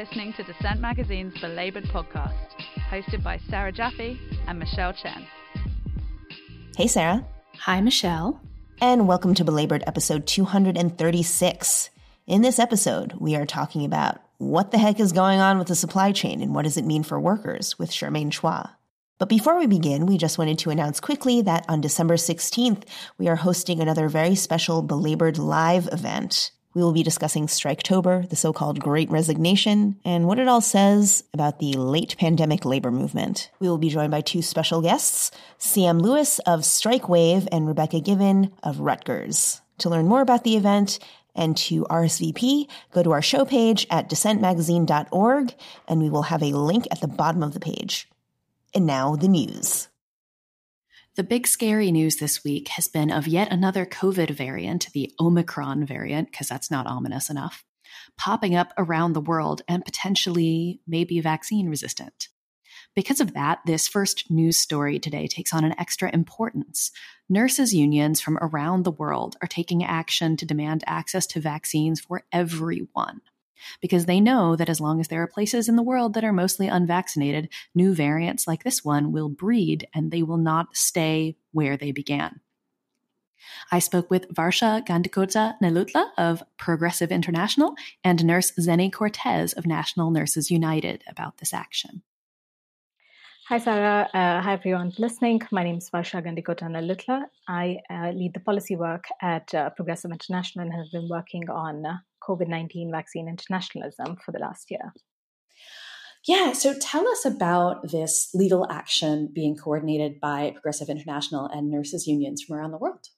listening to Dissent Magazine's Belabored podcast, hosted by Sarah Jaffe and Michelle Chen. Hey, Sarah. Hi, Michelle. And welcome to Belabored episode 236. In this episode, we are talking about what the heck is going on with the supply chain and what does it mean for workers with Charmaine Chua. But before we begin, we just wanted to announce quickly that on December 16th, we are hosting another very special Belabored Live event. We will be discussing Striketober, the so-called Great Resignation, and what it all says about the late pandemic labor movement. We will be joined by two special guests, Sam Lewis of Strike Wave and Rebecca Givan of Rutgers. To learn more about the event and to RSVP, go to our show page at dissentmagazine.org, and we will have a link at the bottom of the page. And now the news. The big scary news this week has been of yet another COVID variant, the Omicron variant, because that's not ominous enough, popping up around the world and potentially maybe vaccine resistant. Because of that, this first news story today takes on an extra importance. Nurses' unions from around the world are taking action to demand access to vaccines for everyone because they know that as long as there are places in the world that are mostly unvaccinated, new variants like this one will breed and they will not stay where they began. I spoke with Varsha Gandikota Nellutla of Progressive International and nurse Zenei Cortez of National Nurses United about this action. Hi, Sarah. Uh, hi, everyone listening. My name is Varsha Gandikota Nellutla. I uh, lead the policy work at uh, Progressive International and have been working on uh, COVID 19 vaccine internationalism for the last year. Yeah, so tell us about this legal action being coordinated by Progressive International and nurses' unions from around the world.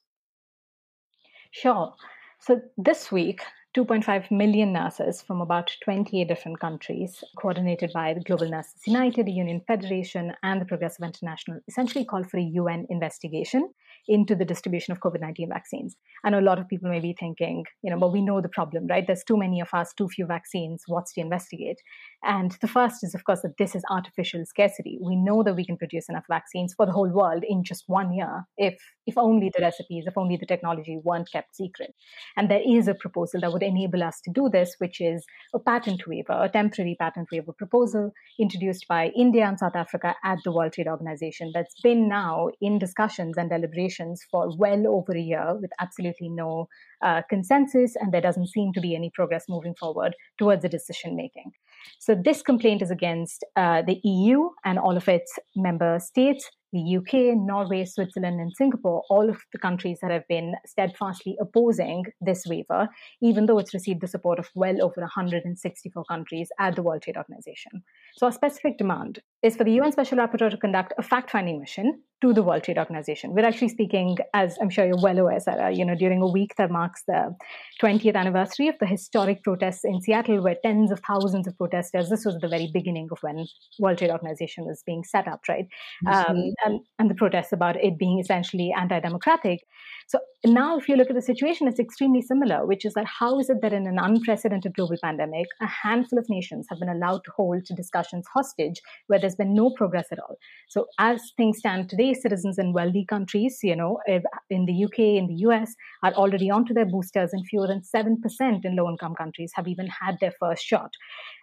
Sure. So this week, 2.5 million nurses from about 28 different countries, coordinated by the Global Nurses United, the Union Federation, and the Progressive International, essentially called for a UN investigation into the distribution of COVID 19 vaccines. I know a lot of people may be thinking, you know, but we know the problem, right? There's too many of us, too few vaccines. What's to investigate? And the first is, of course, that this is artificial scarcity. We know that we can produce enough vaccines for the whole world in just one year if, if only the recipes, if only the technology weren't kept secret. And there is a proposal that would enable us to do this, which is a patent waiver, a temporary patent waiver proposal introduced by India and South Africa at the World Trade Organization that's been now in discussions and deliberations for well over a year with absolutely no uh, consensus, and there doesn't seem to be any progress moving forward towards the decision making. So, this complaint is against uh, the EU and all of its member states, the UK, Norway, Switzerland, and Singapore, all of the countries that have been steadfastly opposing this waiver, even though it's received the support of well over 164 countries at the World Trade Organization. So, our specific demand is for the UN Special Rapporteur to conduct a fact finding mission to the World Trade Organization. We're actually speaking, as I'm sure you're well aware, Sarah, you know, during a week that marks the 20th anniversary of the historic protests in Seattle, where tens of thousands of protesters, this was the very beginning of when World Trade Organization was being set up, right? Mm-hmm. Um, and, and the protests about it being essentially anti-democratic. So now, if you look at the situation, it's extremely similar, which is that how is it that in an unprecedented global pandemic, a handful of nations have been allowed to hold discussions hostage where there's been no progress at all? So, as things stand today, citizens in wealthy countries, you know, in the UK, in the US, are already onto their boosters, and fewer than 7% in low income countries have even had their first shot.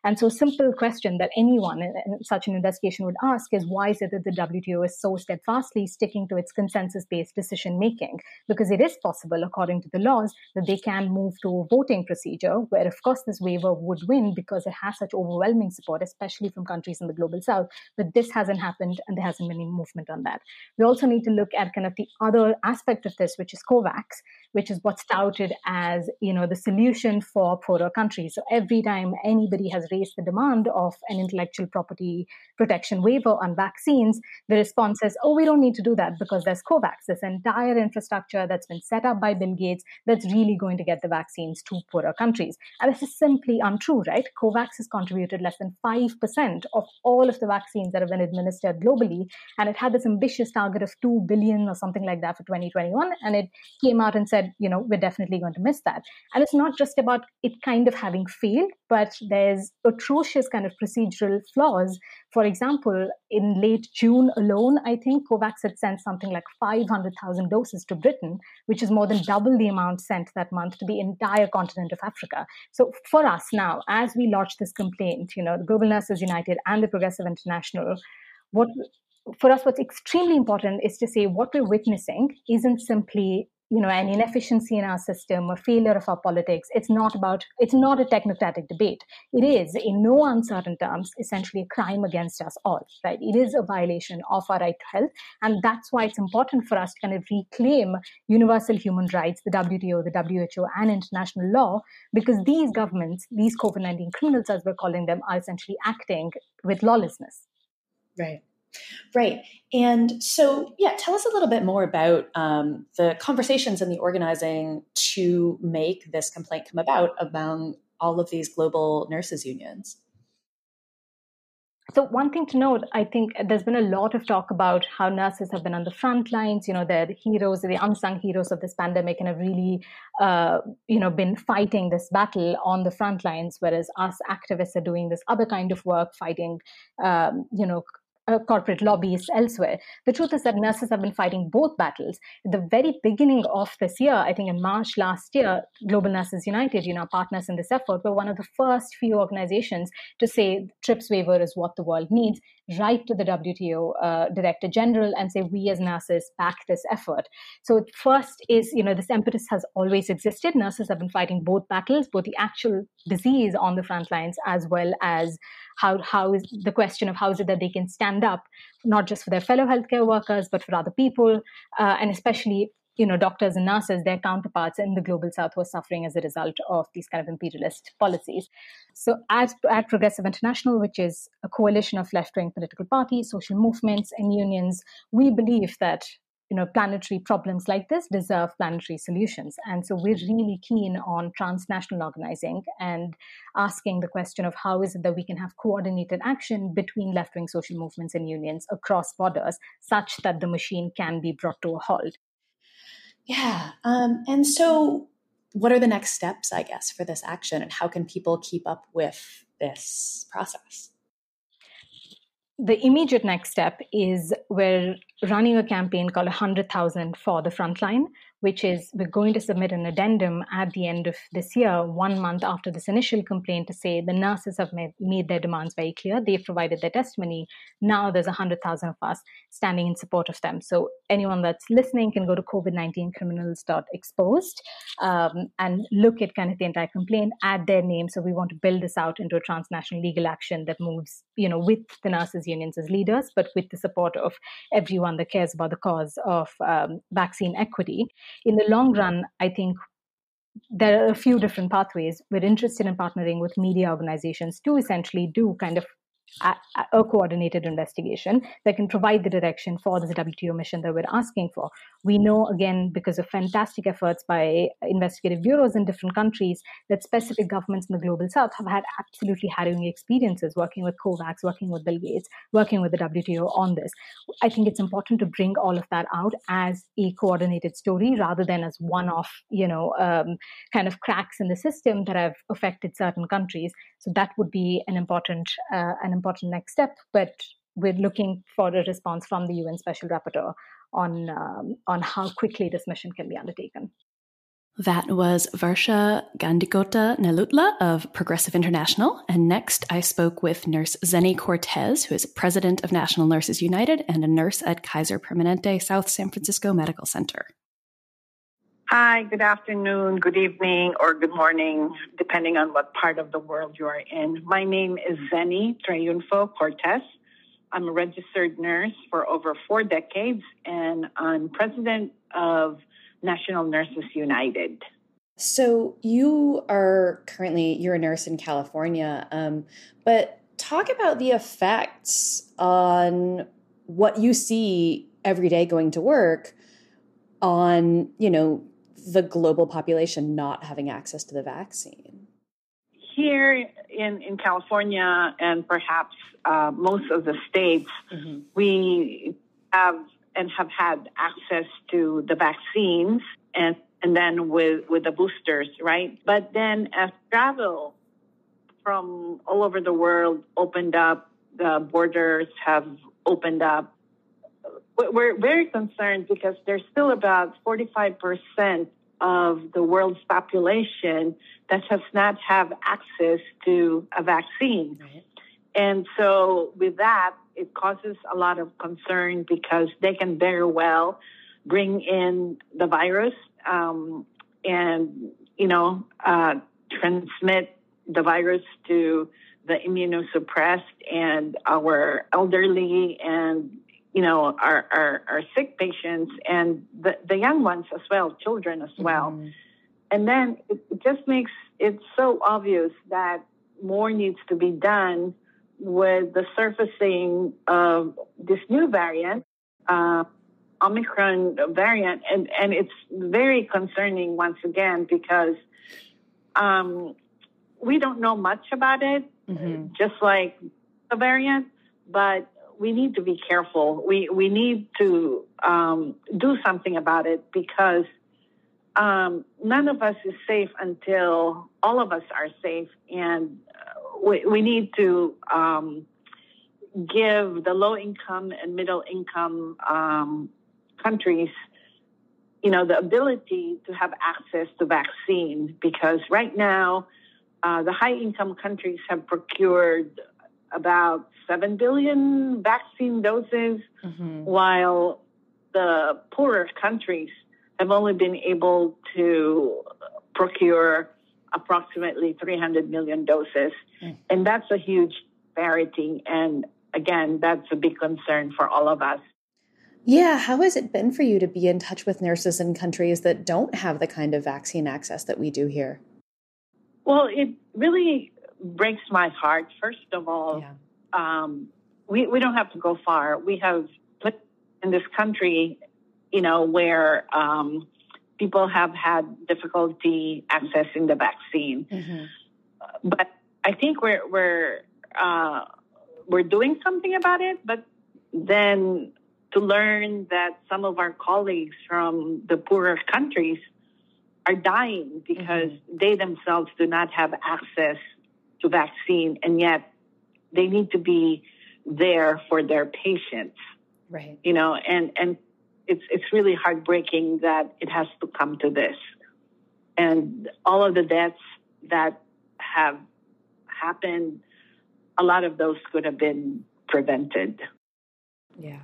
And so, a simple question that anyone in such an investigation would ask is why is it that the WTO is so steadfastly sticking to its consensus based decision making? Because it is possible, according to the laws, that they can move to a voting procedure where, of course, this waiver would win because it has such overwhelming support, especially from countries in the global south. But this hasn't happened and there hasn't been any movement on that. We also need to look at kind of the other aspect of this, which is COVAX, which is what's touted as you know the solution for poorer countries. So every time anybody has raised the demand of an intellectual property protection waiver on vaccines, the response is, "Oh, we don't need to do that because there's COVAX, this entire infrastructure that's been set up by Bill Gates that's really going to get the vaccines to poorer countries." And this is simply untrue, right? COVAX has contributed less than five percent of all of the vaccines that have been administered globally, and it had this ambitious target of two billion or something like that for 2021, and it came out and said, you know, we're definitely going to miss that. And it's not just about it kind of having failed, but there's atrocious kind of procedural flaws For example, in late June alone, I think COVAX had sent something like 500,000 doses to Britain, which is more than double the amount sent that month to the entire continent of Africa. So for us now, as we launch this complaint, you know, the Global Nurses United and the Progressive International, what for us, what's extremely important is to say what we're witnessing isn't simply you know an inefficiency in our system a failure of our politics it's not about it's not a technocratic debate. It is in no uncertain terms essentially a crime against us all right? It is a violation of our right to health and that's why it's important for us to kind of reclaim universal human rights the wto the who and international law because these governments these covid-19 criminals as we're calling them are essentially acting with lawlessness. Right Right. And so, yeah, tell us a little bit more about um, the conversations and the organizing to make this complaint come about among all of these global nurses unions. So one thing to note, I think there's been a lot of talk about how nurses have been on the front lines. You know, they're the heroes, the unsung heroes of this pandemic, and have really, uh, you know, been fighting this battle on the front lines. Whereas us activists are doing this other kind of work, fighting, um, you know, uh, corporate lobbyists elsewhere. The truth is that nurses have been fighting both battles. At the very beginning of this year, I think in March last year, Global Nurses United, you know, partners in this effort, were one of the first few organizations to say TRIPS waiver is what the world needs write to the WTO uh, Director General and say, we as nurses back this effort. So, first is, you know, this impetus has always existed. Nurses have been fighting both battles, both the actual disease on the front lines as well as how, how is the question of how is it that they can stand up, not just for their fellow healthcare workers, but for other people, uh, and especially you know, doctors and nurses, their counterparts in the global south were suffering as a result of these kind of imperialist policies. So, at, at Progressive International, which is a coalition of left wing political parties, social movements, and unions, we believe that you know planetary problems like this deserve planetary solutions and so we're really keen on transnational organizing and asking the question of how is it that we can have coordinated action between left-wing social movements and unions across borders such that the machine can be brought to a halt yeah. Um, and so, what are the next steps, I guess, for this action, and how can people keep up with this process? The immediate next step is we're running a campaign called 100,000 for the frontline, which is we're going to submit an addendum at the end of this year, one month after this initial complaint, to say the nurses have made, made their demands very clear. They've provided their testimony. Now there's 100,000 of us standing in support of them. So anyone that's listening can go to covid19criminals.exposed um, and look at kind of the entire complaint, add their name. So we want to build this out into a transnational legal action that moves, you know, with the nurses unions as leaders, but with the support of everyone that cares about the cause of um, vaccine equity in the long run, I think there are a few different pathways. We're interested in partnering with media organizations to essentially do kind of a, coordinated investigation that can provide the direction for this WTO mission that we're asking for. We know, again, because of fantastic efforts by investigative bureaus in different countries, that specific governments in the global south have had absolutely harrowing experiences working with COVAX, working with Bill Gates, working with the WTO on this. I think it's important to bring all of that out as a coordinated story rather than as one off, you know, um, kind of cracks in the system that have affected certain countries. So that would be an important, uh, an important next step. But we're looking for a response from the UN Special Rapporteur on um, on how quickly this mission can be undertaken. That was Varsha Gandikota Nellutla of Progressive International. And next, I spoke with nurse Zenei Cortez, who is president of National Nurses United and a nurse at Kaiser Permanente South San Francisco Medical Center. Hi, good afternoon, good evening, or good morning, depending on what part of the world you are in. My name is Zenei Triunfo Cortez. I'm a registered nurse for over four decades, and I'm president of National Nurses United. So you are currently you're a nurse in California, um, but talk about the effects on what you see every day going to work on you know the global population not having access to the vaccine here in, in California and perhaps uh, most of the states, mm-hmm. we have and have had access to the vaccines and and then with, with the boosters, right? But then as travel from all over the world opened up the borders have opened up, we're very concerned because there's still about 45% of the world's population that does not have access to a vaccine. Right. And so, with that, it causes a lot of concern because they can very well bring in the virus um, and, you know, uh, transmit the virus to the immunosuppressed and our elderly and you know our, our, our sick patients and the, the young ones as well children as well mm-hmm. and then it, it just makes it so obvious that more needs to be done with the surfacing of this new variant uh, omicron variant and, and it's very concerning once again because um, we don't know much about it, mm-hmm. just like the variant, but we need to be careful. We we need to um, do something about it because um, none of us is safe until all of us are safe, and uh, we we need to um, give the low income and middle income um, countries you know the ability to have access to vaccine because right now uh, the high income countries have procured about 7 billion vaccine doses, mm-hmm. while the poorer countries have only been able to procure approximately 300 million doses. Mm. And that's a huge disparity. And again, that's a big concern for all of us. Yeah, how has it been for you to be in touch with nurses in countries that don't have the kind of vaccine access that we do here? Well, it really breaks my heart. First of all, yeah. um, we we don't have to go far. We have in this country, you know, where um, people have had difficulty accessing the vaccine. Mm-hmm. But I think we're we're uh, we're doing something about it. But then to learn that some of our colleagues from the poorer countries are dying because mm-hmm. they themselves do not have access to vaccine and yet they need to be there for their patients. Right. You know and and it's it's really heartbreaking that it has to come to this. And all of the deaths that have happened a lot of those could have been prevented. Yeah.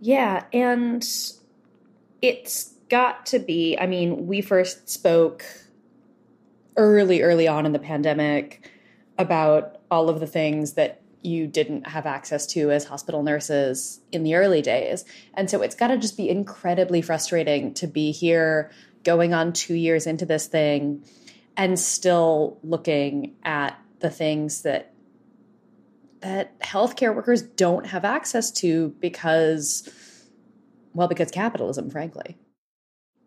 Yeah and it's got to be, I mean, we first spoke early, early on in the pandemic about all of the things that you didn't have access to as hospital nurses in the early days. And so it's got to just be incredibly frustrating to be here going on two years into this thing and still looking at the things that that healthcare workers don't have access to because well because capitalism frankly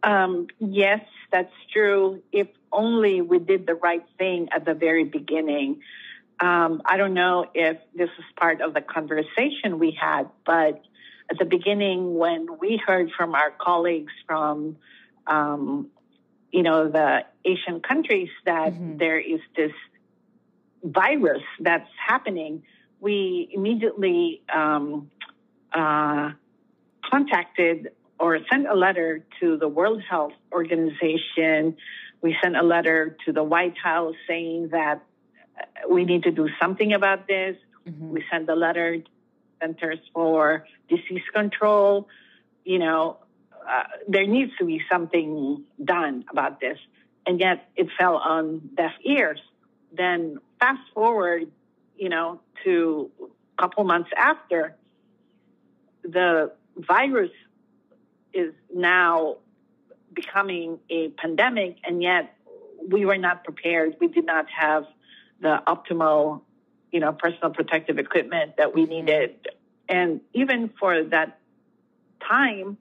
um, yes, that's true. If only we did the right thing at the very beginning. Um, I don't know if this is part of the conversation we had, but at the beginning, when we heard from our colleagues from, um, you know, the Asian countries that mm-hmm. there is this virus that's happening, we immediately um, uh, contacted or sent a letter to the World Health Organization. We sent a letter to the White House saying that uh, we need to do something about this. Mm-hmm. We sent a letter to Centers for Disease Control. You know, uh, there needs to be something done about this. And yet it fell on deaf ears. Then fast forward, you know, to a couple months after, the virus is now becoming a pandemic, and yet we were not prepared. We did not have the optimal, you know, personal protective equipment that we needed. And even for that time,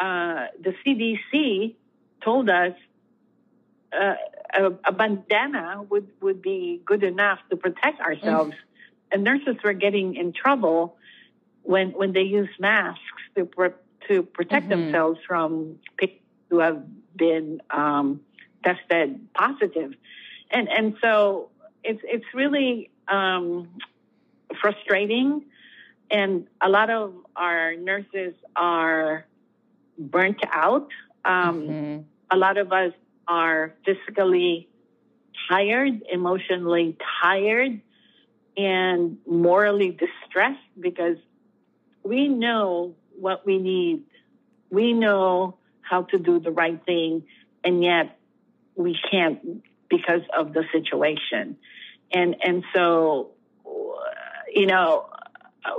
uh, the CDC told us uh, a, a, bandana would, would be good enough to protect ourselves. Mm. And nurses were getting in trouble when when they use masks to to protect mm-hmm. themselves from people who have been um, tested positive, and and so it's it's really um, frustrating. And a lot of our nurses are burnt out. Um, mm-hmm. A lot of us are physically tired, emotionally tired, and morally distressed because we know what we need. We know how to do the right thing, and yet we can't because of the situation. And and so, you know,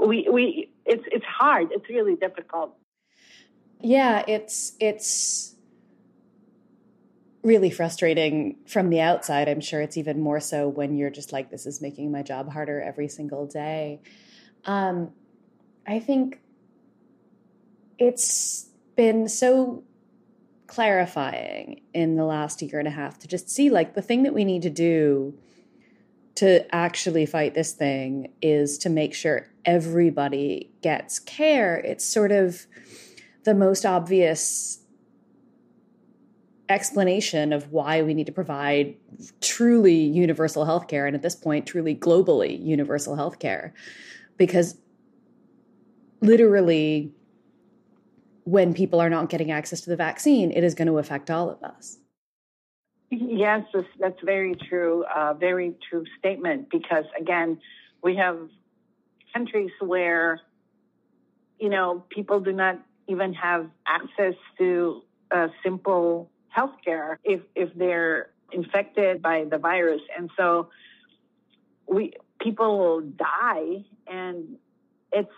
we we it's it's hard. It's really difficult. Yeah, it's it's really frustrating from the outside. I'm sure it's even more so when you're just like, this is making my job harder every single day. Um, I think it's been so clarifying in the last year and a half to just see like the thing that we need to do to actually fight this thing is to make sure everybody gets care. It's sort of the most obvious explanation of why we need to provide truly universal health care and at this point truly globally universal health care because literally when people are not getting access to the vaccine it is going to affect all of us. Yes that's very true uh, very true statement because again we have countries where you know people do not even have access to a simple healthcare if if they're infected by the virus, and so we people will die, and it's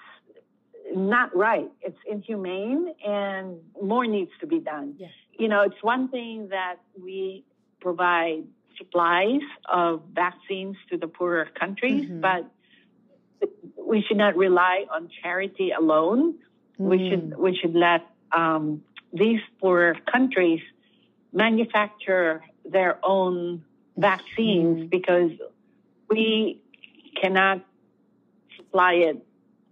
not right. It's inhumane, and more needs to be done. Yes. You know, it's one thing that we provide supplies of vaccines to the poorer countries, mm-hmm. but we should not rely on charity alone. Mm. We should we should let um, these poorer countries manufacture their own vaccines mm-hmm. because we cannot supply it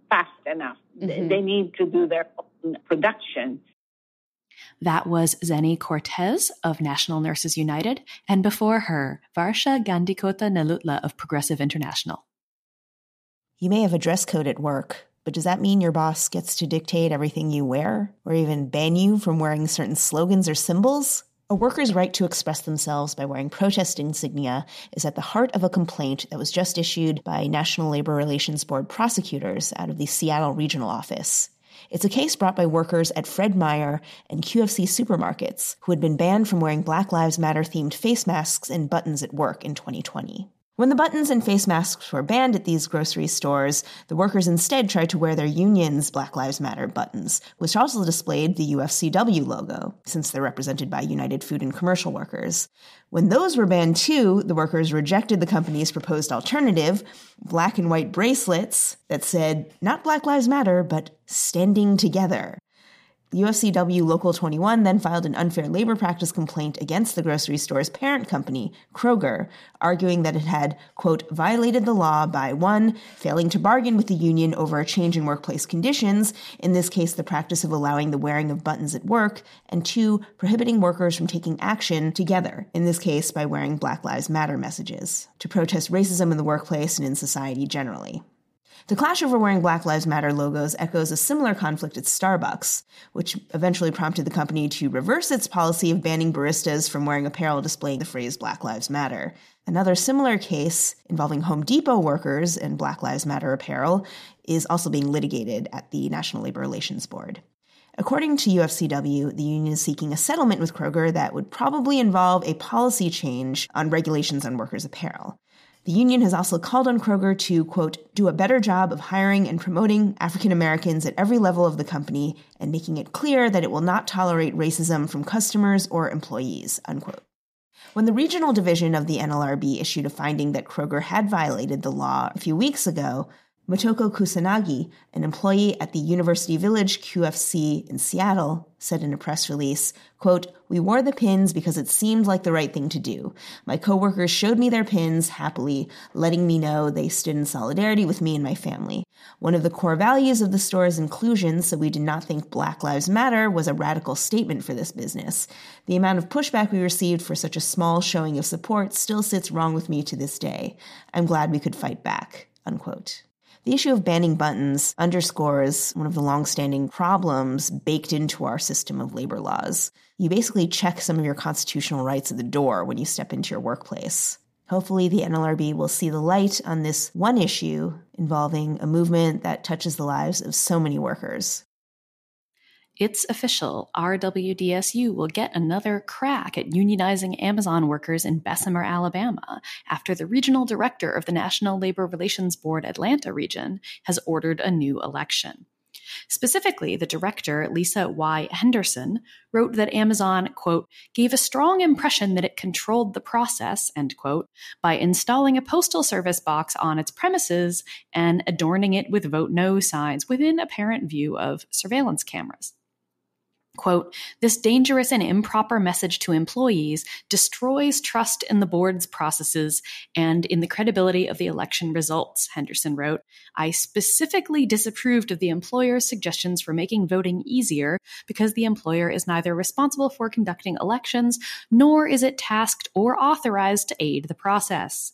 fast enough. Mm-hmm. They need to do their own production. That was Zenei Cortez of National Nurses United, and before her, Varsha Gandikota Nellutla of Progressive International. You may have a dress code at work, but does that mean your boss gets to dictate everything you wear, or even ban you from wearing certain slogans or symbols? A worker's right to express themselves by wearing protest insignia is at the heart of a complaint that was just issued by National Labor Relations Board prosecutors out of the Seattle Regional Office. It's a case brought by workers at Fred Meyer and QFC supermarkets who had been banned from wearing Black Lives Matter themed face masks and buttons at work in 2020. When the buttons and face masks were banned at these grocery stores, the workers instead tried to wear their union's Black Lives Matter buttons, which also displayed the UFCW logo, since they're represented by United Food and Commercial Workers. When those were banned too, the workers rejected the company's proposed alternative, black and white bracelets that said not Black Lives Matter, but standing together. UFCW Local 21 then filed an unfair labor practice complaint against the grocery store's parent company, Kroger, arguing that it had, quote, violated the law by one, failing to bargain with the union over a change in workplace conditions, in this case, the practice of allowing the wearing of buttons at work, and two, prohibiting workers from taking action together, in this case, by wearing Black Lives Matter messages, to protest racism in the workplace and in society generally. The clash over wearing Black Lives Matter logos echoes a similar conflict at Starbucks, which eventually prompted the company to reverse its policy of banning baristas from wearing apparel displaying the phrase Black Lives Matter. Another similar case involving Home Depot workers and Black Lives Matter apparel is also being litigated at the National Labor Relations Board. According to UFCW, the union is seeking a settlement with Kroger that would probably involve a policy change on regulations on workers' apparel. The union has also called on Kroger to, quote, do a better job of hiring and promoting African Americans at every level of the company and making it clear that it will not tolerate racism from customers or employees, unquote. When the regional division of the NLRB issued a finding that Kroger had violated the law a few weeks ago, Motoko Kusanagi, an employee at the University Village QFC in Seattle, said in a press release, quote, We wore the pins because it seemed like the right thing to do. My coworkers showed me their pins happily, letting me know they stood in solidarity with me and my family. One of the core values of the store is inclusion, so we did not think Black Lives Matter was a radical statement for this business. The amount of pushback we received for such a small showing of support still sits wrong with me to this day. I'm glad we could fight back. Unquote. The issue of banning buttons underscores one of the longstanding problems baked into our system of labor laws. You basically check some of your constitutional rights at the door when you step into your workplace. Hopefully, the NLRB will see the light on this one issue involving a movement that touches the lives of so many workers. It's official. RWDSU will get another crack at unionizing Amazon workers in Bessemer, Alabama, after the regional director of the National Labor Relations Board Atlanta region has ordered a new election. Specifically, the director, Lisa Y. Henderson, wrote that Amazon, quote, gave a strong impression that it controlled the process, end quote, by installing a postal service box on its premises and adorning it with vote no signs within apparent view of surveillance cameras. Quote, this dangerous and improper message to employees destroys trust in the board's processes and in the credibility of the election results, Henderson wrote. I specifically disapproved of the employer's suggestions for making voting easier because the employer is neither responsible for conducting elections nor is it tasked or authorized to aid the process.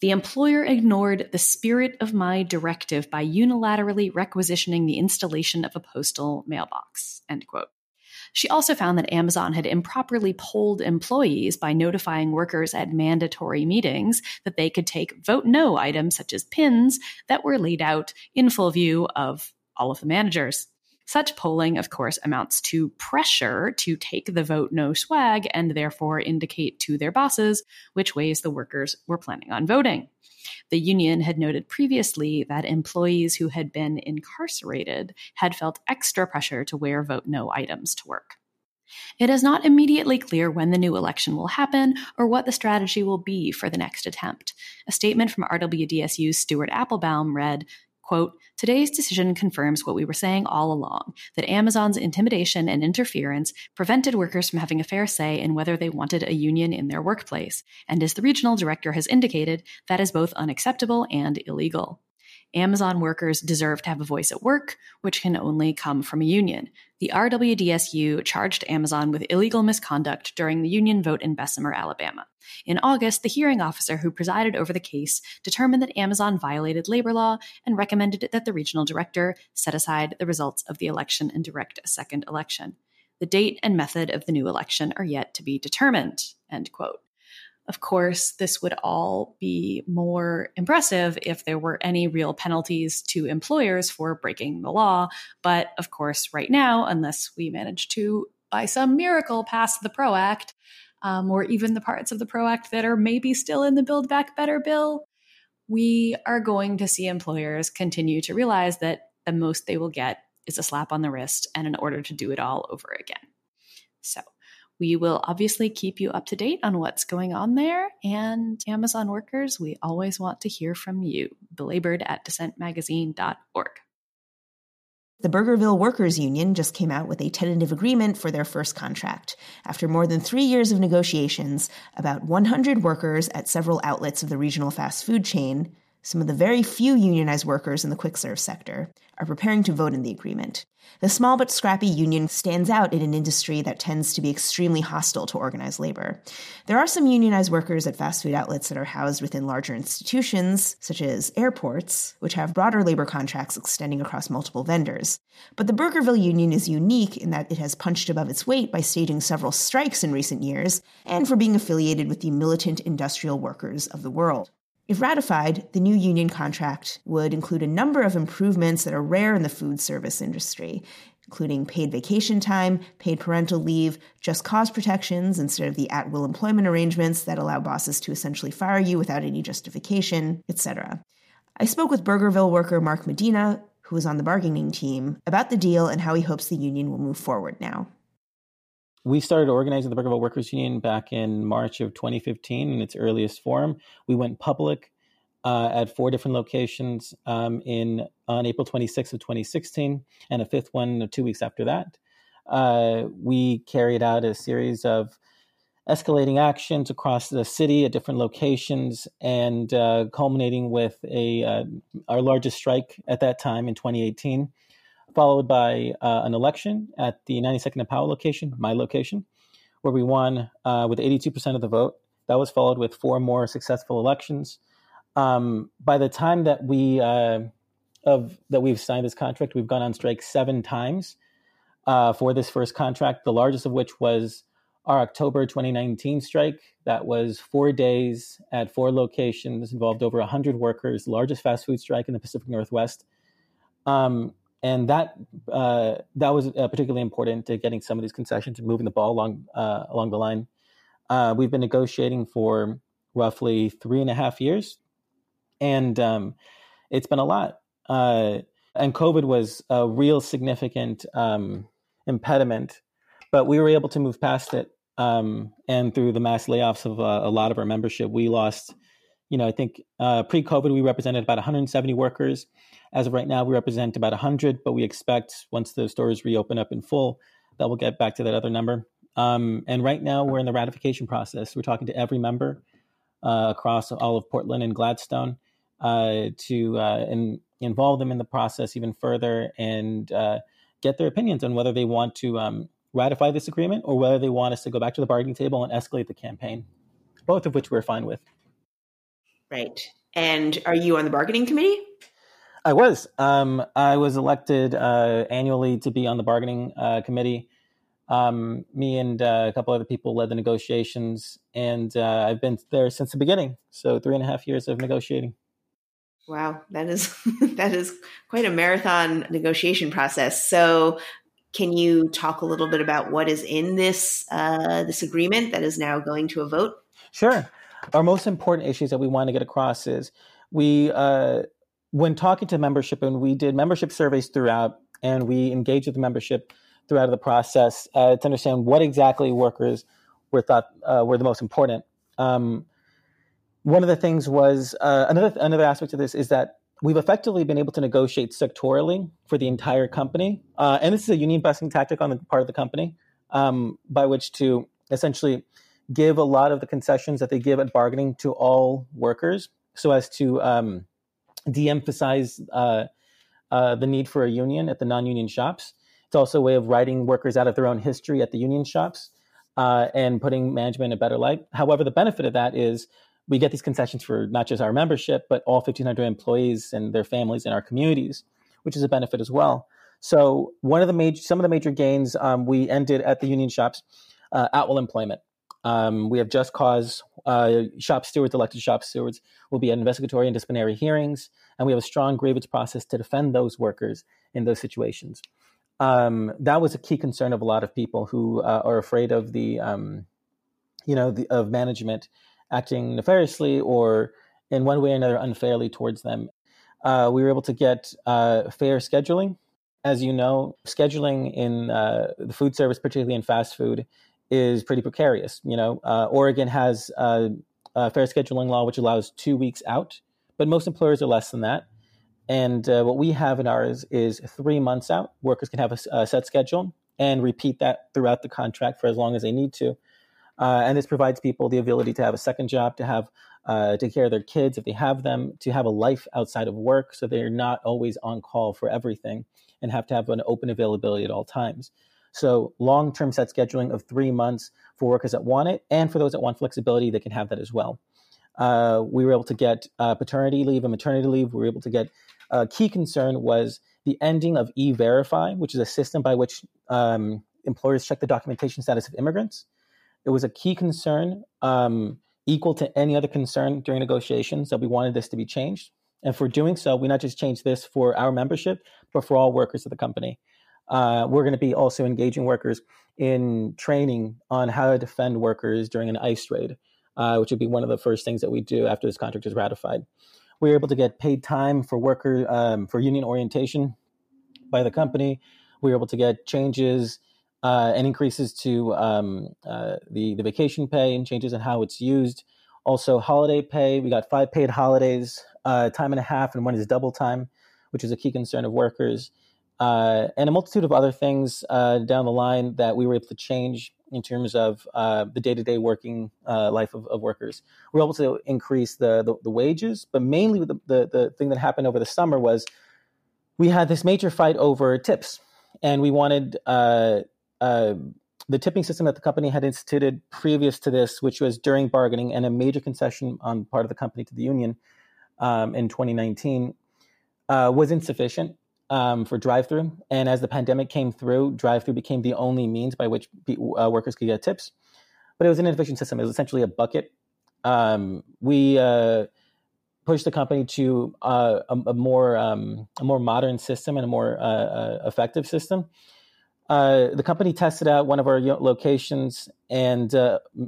The employer ignored the spirit of my directive by unilaterally requisitioning the installation of a postal mailbox. End quote. She also found that Amazon had improperly polled employees by notifying workers at mandatory meetings that they could take vote no items such as pins that were laid out in full view of all of the managers. Such polling, of course, amounts to pressure to take the vote no swag and therefore indicate to their bosses which ways the workers were planning on voting. The union had noted previously that employees who had been incarcerated had felt extra pressure to wear vote no items to work. It is not immediately clear when the new election will happen or what the strategy will be for the next attempt. A statement from RWDSU's Stuart Appelbaum read, quote, Today's decision confirms what we were saying all along that Amazon's intimidation and interference prevented workers from having a fair say in whether they wanted a union in their workplace. And as the regional director has indicated, that is both unacceptable and illegal. Amazon workers deserve to have a voice at work, which can only come from a union. The RWDSU charged Amazon with illegal misconduct during the union vote in Bessemer, Alabama. In August, the hearing officer who presided over the case determined that Amazon violated labor law and recommended that the regional director set aside the results of the election and direct a second election. The date and method of the new election are yet to be determined. End quote. Of course, this would all be more impressive if there were any real penalties to employers for breaking the law. But of course, right now, unless we manage to, by some miracle, pass the PRO Act, um, or even the parts of the PRO Act that are maybe still in the Build Back Better bill, we are going to see employers continue to realize that the most they will get is a slap on the wrist and an order to do it all over again. So, we will obviously keep you up to date on what's going on there. And Amazon workers, we always want to hear from you. Belabored at dissentmagazine.org. The Burgerville Workers Union just came out with a tentative agreement for their first contract. After more than three years of negotiations, about 100 workers at several outlets of the regional fast food chain, some of the very few unionized workers in the quick serve sector, are preparing to vote in the agreement. The small but scrappy union stands out in an industry that tends to be extremely hostile to organized labor. There are some unionized workers at fast food outlets that are housed within larger institutions, such as airports, which have broader labor contracts extending across multiple vendors. But the Burgerville Union is unique in that it has punched above its weight by staging several strikes in recent years and for being affiliated with the militant industrial workers of the world. If ratified, the new union contract would include a number of improvements that are rare in the food service industry, including paid vacation time, paid parental leave, just cause protections instead of the at will employment arrangements that allow bosses to essentially fire you without any justification, etc. I spoke with Burgerville worker Mark Medina, who was on the bargaining team, about the deal and how he hopes the union will move forward now we started organizing the Burgerville Workers Union back in March of 2015 in its earliest form. We went public uh, at four different locations um, in on April 26th of 2016, and a fifth one two weeks after that. Uh, we carried out a series of escalating actions across the city at different locations, and uh, culminating with a uh, our largest strike at that time in 2018 followed by uh, an election at the 92nd and Powell location, my location, where we won uh, with 82% of the vote. That was followed with four more successful elections. Um, by the time that we uh, of that we've signed this contract, we've gone on strike seven times uh, for this first contract. The largest of which was our October 2019 strike. That was four days at four locations, involved over 100 workers, largest fast food strike in the Pacific Northwest. Um, and that uh, that was uh, particularly important to getting some of these concessions and moving the ball along uh, along the line. Uh, we've been negotiating for roughly three and a half years, and um, it's been a lot. Uh, and COVID was a real significant um, impediment, but we were able to move past it. Um, and through the mass layoffs of uh, a lot of our membership, we lost. You know, I think pre-COVID we represented about 170 workers as of right now, we represent about 100, but we expect once the stores reopen up in full, that we'll get back to that other number. Um, and right now, we're in the ratification process. We're talking to every member uh, across all of Portland and Gladstone uh, to uh, in, involve them in the process even further and uh, get their opinions on whether they want to um, ratify this agreement or whether they want us to go back to the bargaining table and escalate the campaign, both of which we're fine with. Right. And are you on the bargaining committee? I was. Um, I was elected uh, annually to be on the bargaining uh, committee. Um, me and uh, a couple other people led the negotiations, and uh, I've been there since the beginning. So three and a half years of negotiating. Wow, that is that is quite a marathon negotiation process. So, can you talk a little bit about what is in this uh, this agreement that is now going to a vote? Sure. Our most important issues that we want to get across is we uh, when talking to membership, and we did membership surveys throughout, and we engaged with the membership throughout the process uh, to understand what exactly workers were thought uh, were the most important. Um, one of the things was uh, another another aspect of this is that we've effectively been able to negotiate sectorally for the entire company, uh, and this is a union busting tactic on the part of the company um, by which to essentially give a lot of the concessions that they give at bargaining to all workers, so as to um, de-emphasize uh, uh, the need for a union at the non-union shops. It's also a way of writing workers out of their own history at the union shops uh, and putting management in a better light. However, the benefit of that is we get these concessions for not just our membership, but all 1,500 employees and their families in our communities, which is a benefit as well. So one of the major, some of the major gains um, we ended at the union shops, uh, at will employment. Um, we have just cause uh, shop stewards, elected shop stewards, will be at investigatory and disciplinary hearings, and we have a strong grievance process to defend those workers in those situations. Um, that was a key concern of a lot of people who uh, are afraid of the, um, you know, the, of management acting nefariously or in one way or another unfairly towards them. Uh, we were able to get uh, fair scheduling. As you know, scheduling in uh, the food service, particularly in fast food, is pretty precarious. You know, uh, Oregon has a, a, fair scheduling law which allows two weeks out, but most employers are less than that. And uh, what we have in ours is three months out. Workers can have a, a, set schedule and repeat that throughout the contract for as long as they need to. Uh, and this provides people the ability to have a second job, to have uh, take care of their kids if they have them, to have a life outside of work, so they're not always on call for everything and have to have an open availability at all times. So long term set scheduling of three months for workers that want it, and for those that want flexibility, they can have that as well. Uh, we were able to get uh, paternity leave and maternity leave. We were able to get a uh, key concern was the ending of e-verify, which is a system by which um, employers check the documentation status of immigrants. It was a key concern, um, equal to any other concern during negotiations, that we wanted this to be changed. And for doing so, we not just changed this for our membership, but for all workers of the company. Uh, we're going to be also engaging workers in training on how to defend workers during an ICE raid, uh, which would be one of the first things that we do after this contract is ratified. We are able to get paid time for worker um, for union orientation by the company. We were able to get changes uh, and increases to um, uh, the the vacation pay and changes in how it's used. Also, holiday pay. We got five paid holidays, uh, time and a half, and one is double time, which is a key concern of workers uh, and a multitude of other things uh, down the line that we were able to change in terms of uh, the day-to-day working uh, life of, of, workers. We were able to increase the, the, the wages, but mainly the, the, the, thing that happened over the summer was we had this major fight over tips, and we wanted uh, uh, the tipping system that the company had instituted previous to this, which was during bargaining and a major concession on part of the company to the union um, in 2019 uh, was insufficient um, for drive-through, and as the pandemic came through, drive-through became the only means by which uh, workers could get tips. But it was an inefficient system. It was essentially a bucket. Um, we uh, pushed the company to uh, a, a, more um, a more modern system and a more uh, uh, effective system. the company tested out one of our locations and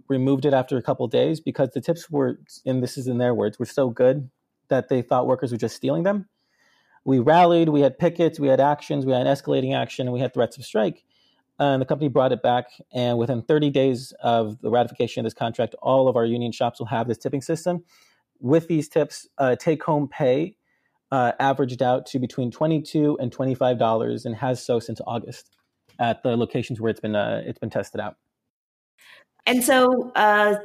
removed it after a couple days because the tips were, and this is in their words, were so good that they thought workers were just stealing them we rallied, we had pickets, we had actions, we had an escalating action, and we had threats of strike. And the company brought it back. And within 30 days of the ratification of this contract, all of our union shops will have this tipping system. With these tips, uh, take home pay uh, averaged out to between 22 and $25 and has so since August at the locations where it's been, uh, it's been tested out. And so, uh,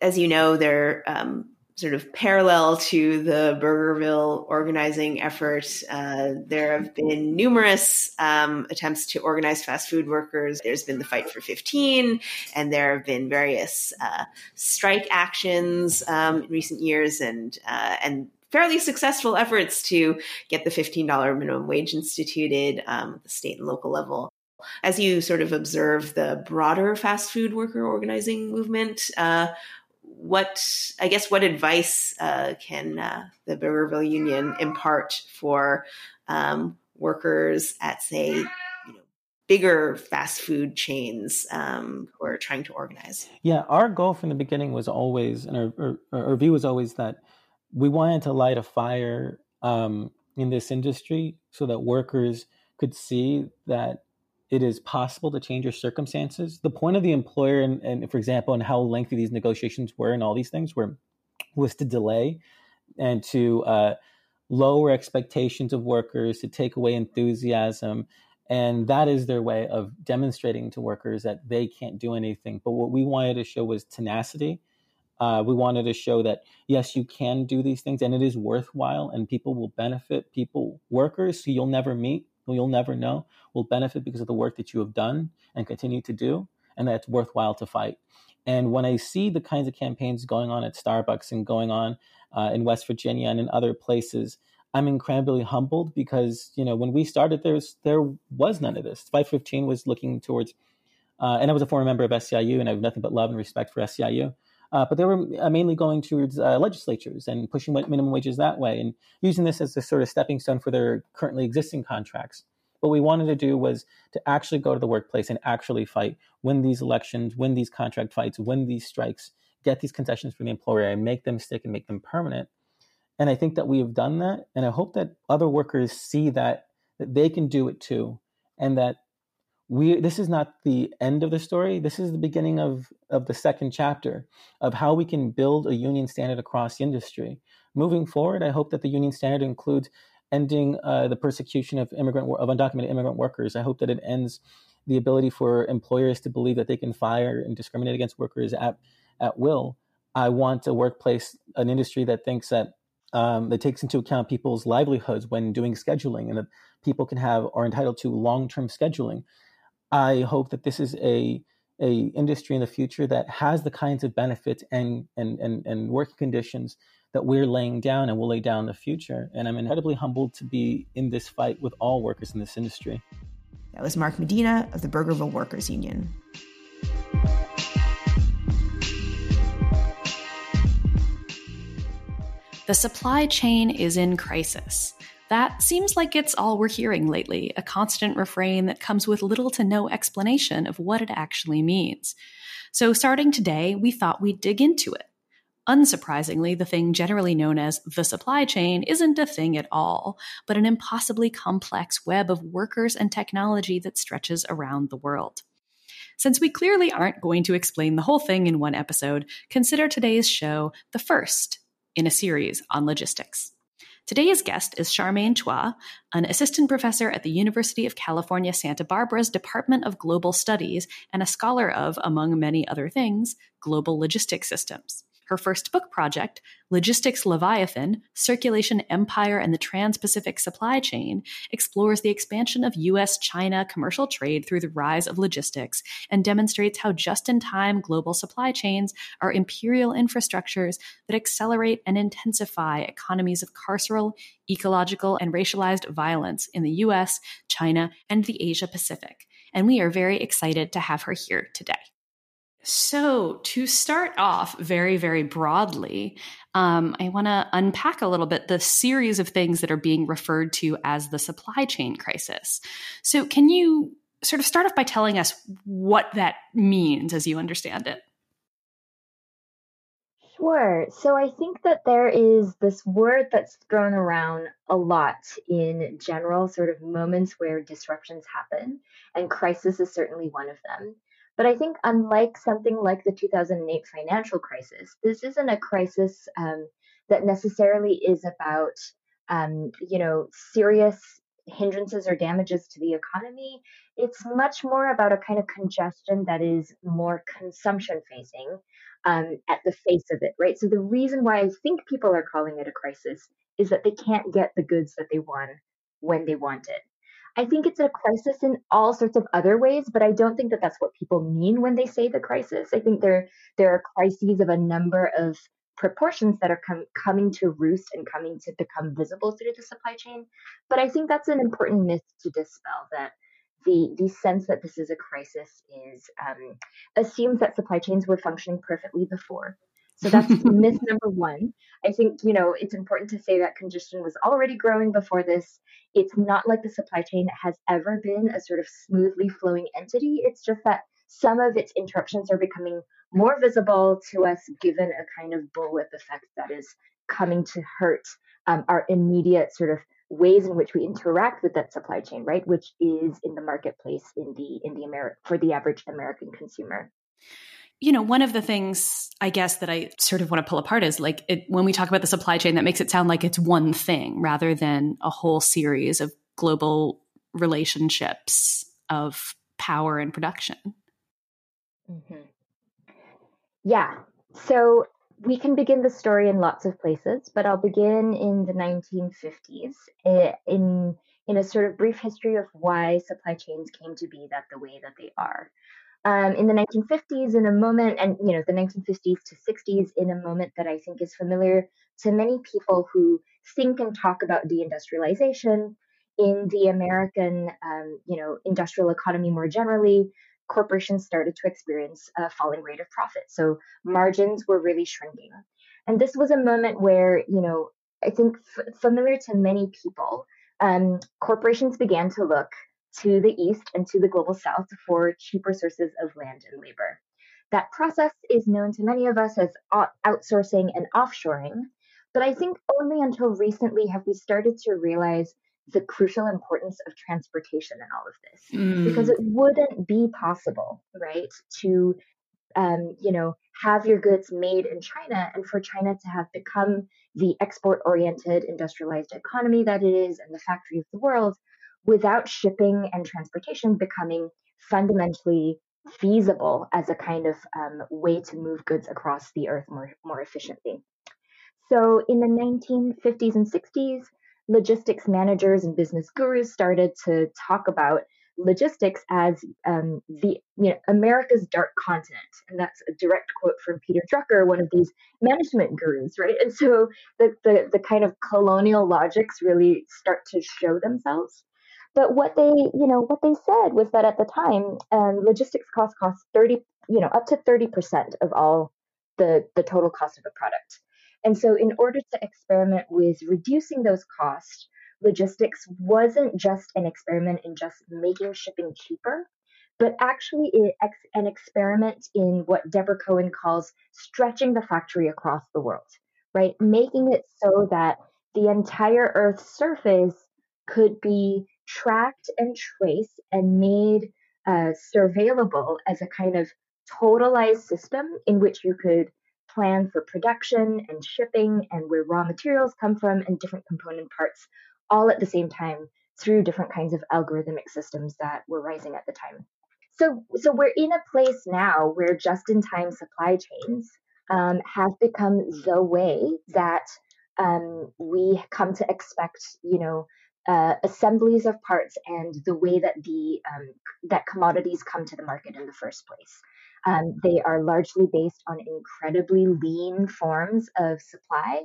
as you know, there um, sort of parallel to the Burgerville organizing effort, uh, there have been numerous um, attempts to organize fast food workers. There's been the Fight for 15, and there have been various uh, strike actions um, in recent years, and uh, and fairly successful efforts to get the $15 minimum wage instituted um, at the state and local level. As you sort of observe the broader fast food worker organizing movement, uh, what I guess what advice uh, can uh, the Burgerville Union impart for um, workers at say you know bigger fast food chains um, who are trying to organize? Yeah, our goal from the beginning was always, and our, our, our view was always that we wanted to light a fire um, in this industry so that workers could see that it is possible to change your circumstances. The point of the employer, and, and for example, and how lengthy these negotiations were, and all these things were, was to delay and to uh, lower expectations of workers, to take away enthusiasm, and that is their way of demonstrating to workers that they can't do anything. But what we wanted to show was tenacity. Uh, we wanted to show that yes, you can do these things, and it is worthwhile, and people will benefit. People, workers who you'll never meet, who you'll never know, will benefit because of the work that you have done and continue to do, and that's worthwhile to fight. And when I see the kinds of campaigns going on at Starbucks and going on uh, in West Virginia and in other places, I'm incredibly humbled because you know when we started, there's there was none of this. 515 was looking towards, uh, and I was a former member of SEIU, and I have nothing but love and respect for SEIU. Uh, but they were uh, mainly going towards uh, legislatures and pushing minimum wages that way and using this as a sort of stepping stone for their currently existing contracts. What we wanted to do was to actually go to the workplace and actually fight, win these elections, win these contract fights, win these strikes, get these concessions from the employer and make them stick and make them permanent. And I think that we have done that. And I hope that other workers see that, that they can do it too. And that we this is not the end of the story. This is the beginning of of the second chapter of how we can build a union standard across industry. Moving forward i hope that the union standard includes ending uh, the persecution of immigrant of undocumented immigrant workers. I hope that it ends the ability for employers to believe that they can fire and discriminate against workers at at will. I want a workplace an industry that thinks that um, that takes into account people's livelihoods when doing scheduling and that people can have are entitled to long-term scheduling I hope that this is a a industry in the future that has the kinds of benefits and and and, and working conditions that we're laying down and will lay down in the future. And I'm incredibly humbled to be in this fight with all workers in this industry. That was Mark Medina of the Burgerville Workers Union. The supply chain is in crisis. That seems like it's all we're hearing lately, a constant refrain that comes with little to no explanation of what it actually means. So, starting today, we thought we'd dig into it. Unsurprisingly, the thing generally known as the supply chain isn't a thing at all, but an impossibly complex web of workers and technology that stretches around the world. Since we clearly aren't going to explain the whole thing in one episode, consider today's show the first in a series on logistics. Today's guest is Charmaine Chua, an assistant professor at the University of California, Santa Barbara's Department of Global Studies and a scholar of, among many other things, global logistics systems. Her first book project, Logistics Leviathan Circulation Empire and the Trans Pacific Supply Chain, explores the expansion of US China commercial trade through the rise of logistics and demonstrates how just in time global supply chains are imperial infrastructures that accelerate and intensify economies of carceral, ecological, and racialized violence in the US, China, and the Asia Pacific. And we are very excited to have her here today. So, to start off very, very broadly, um, I want to unpack a little bit the series of things that are being referred to as the supply chain crisis. So, can you sort of start off by telling us what that means as you understand it? Sure. So I think that there is this word that's thrown around a lot in general, sort of moments where disruptions happen, and crisis is certainly one of them. But I think, unlike something like the 2008 financial crisis, this isn't a crisis um, that necessarily is about, um, you know, serious hindrances or damages to the economy. It's much more about a kind of congestion that is more consumption facing um, at the face of it, right? So the reason why I think people are calling it a crisis is that they can't get the goods that they want when they want it. I think it's a crisis in all sorts of other ways, but I don't think that that's what people mean when they say the crisis. I think there there are crises of a number of proportions that are com- coming to roost and coming to become visible through the supply chain. But I think that's an important myth to dispel that the the sense that this is a crisis is um, assumes that supply chains were functioning perfectly before. So that's myth number one. I think you know it's important to say that congestion was already growing before this. It's not like the supply chain has ever been a sort of smoothly flowing entity. It's just that some of its interruptions are becoming more visible to us, given a kind of bullwhip effect that is coming to hurt um, our immediate sort of ways in which we interact with that supply chain, right? Which is in the marketplace in the in the Ameri- for the average American consumer. You know, one of the things I guess that I sort of want to pull apart is like it, when we talk about the supply chain, that makes it sound like it's one thing rather than a whole series of global relationships of power and production. Mm-hmm. Yeah. So we can begin the story in lots of places, but I'll begin in the 1950s eh, in in a sort of brief history of why supply chains came to be that the way that they are. Um, in the 1950s, in a moment, and you know, the 1950s to 60s, in a moment that I think is familiar to many people who think and talk about deindustrialization in the American, um, you know, industrial economy more generally, corporations started to experience a falling rate of profit. So margins were really shrinking. And this was a moment where, you know, I think f- familiar to many people, um, corporations began to look to the east and to the global south for cheaper sources of land and labor. That process is known to many of us as outsourcing and offshoring, but I think only until recently have we started to realize the crucial importance of transportation in all of this mm. because it wouldn't be possible right to um, you know have your goods made in china and for china to have become the export oriented industrialized economy that it is and the factory of the world without shipping and transportation becoming fundamentally feasible as a kind of um, way to move goods across the earth more, more efficiently so in the 1950s and 60s logistics managers and business gurus started to talk about logistics as um, the you know America's dark continent, and that's a direct quote from Peter Drucker, one of these management gurus, right? And so the the, the kind of colonial logics really start to show themselves. But what they you know what they said was that at the time, um, logistics costs cost thirty you know up to thirty percent of all the the total cost of a product. And so, in order to experiment with reducing those costs, logistics wasn't just an experiment in just making shipping cheaper, but actually an experiment in what Deborah Cowen calls stretching the factory across the world, right? Making it so that the entire Earth's surface could be tracked and traced and made uh, surveillable as a kind of totalized system in which you could plan for production and shipping and where raw materials come from and different component parts all at the same time through different kinds of algorithmic systems that were rising at the time. So, so we're in a place now where just in time supply chains um, have become the way that um, we come to expect, you know, uh, assemblies of parts and the way that the um, that commodities come to the market in the first place. Um, they are largely based on incredibly lean forms of supply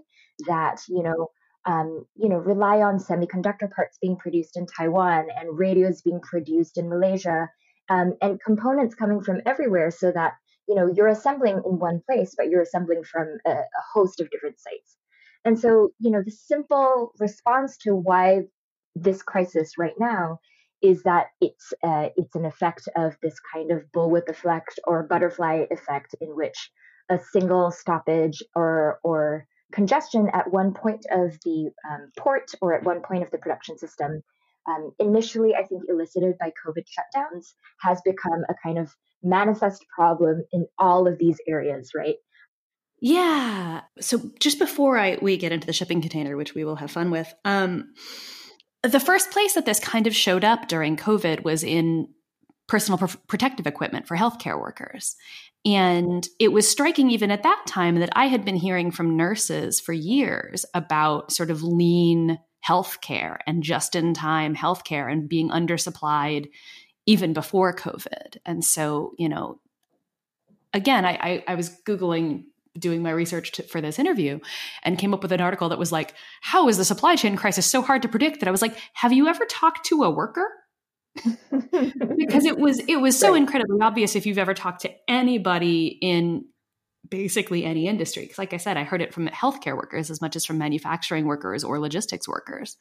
that you know um, you know rely on semiconductor parts being produced in Taiwan and radios being produced in Malaysia um, and components coming from everywhere, so that you know you're assembling in one place, but you're assembling from a, a host of different sites. And so, you know, the simple response to why this crisis right now is that it's uh, it's an effect of this kind of bullwhip effect or butterfly effect in which a single stoppage or or congestion at one point of the um, port or at one point of the production system, um, initially I think elicited by COVID shutdowns, has become a kind of manifest problem in all of these areas, right? Yeah. So just before I we get into the shipping container, which we will have fun with, um, the first place that this kind of showed up during COVID was in personal pr- protective equipment for healthcare workers. And it was striking even at that time that I had been hearing from nurses for years about sort of lean healthcare and just in time healthcare and being undersupplied even before COVID. And so, you know, again, I, I, I was Googling doing my research to, for this interview and came up with an article that was like, How is the supply chain crisis so hard to predict? That I was like, Have you ever talked to a worker? because it was it was so right. incredibly obvious if you've ever talked to anybody in basically any industry because like i said i heard it from healthcare workers as much as from manufacturing workers or logistics workers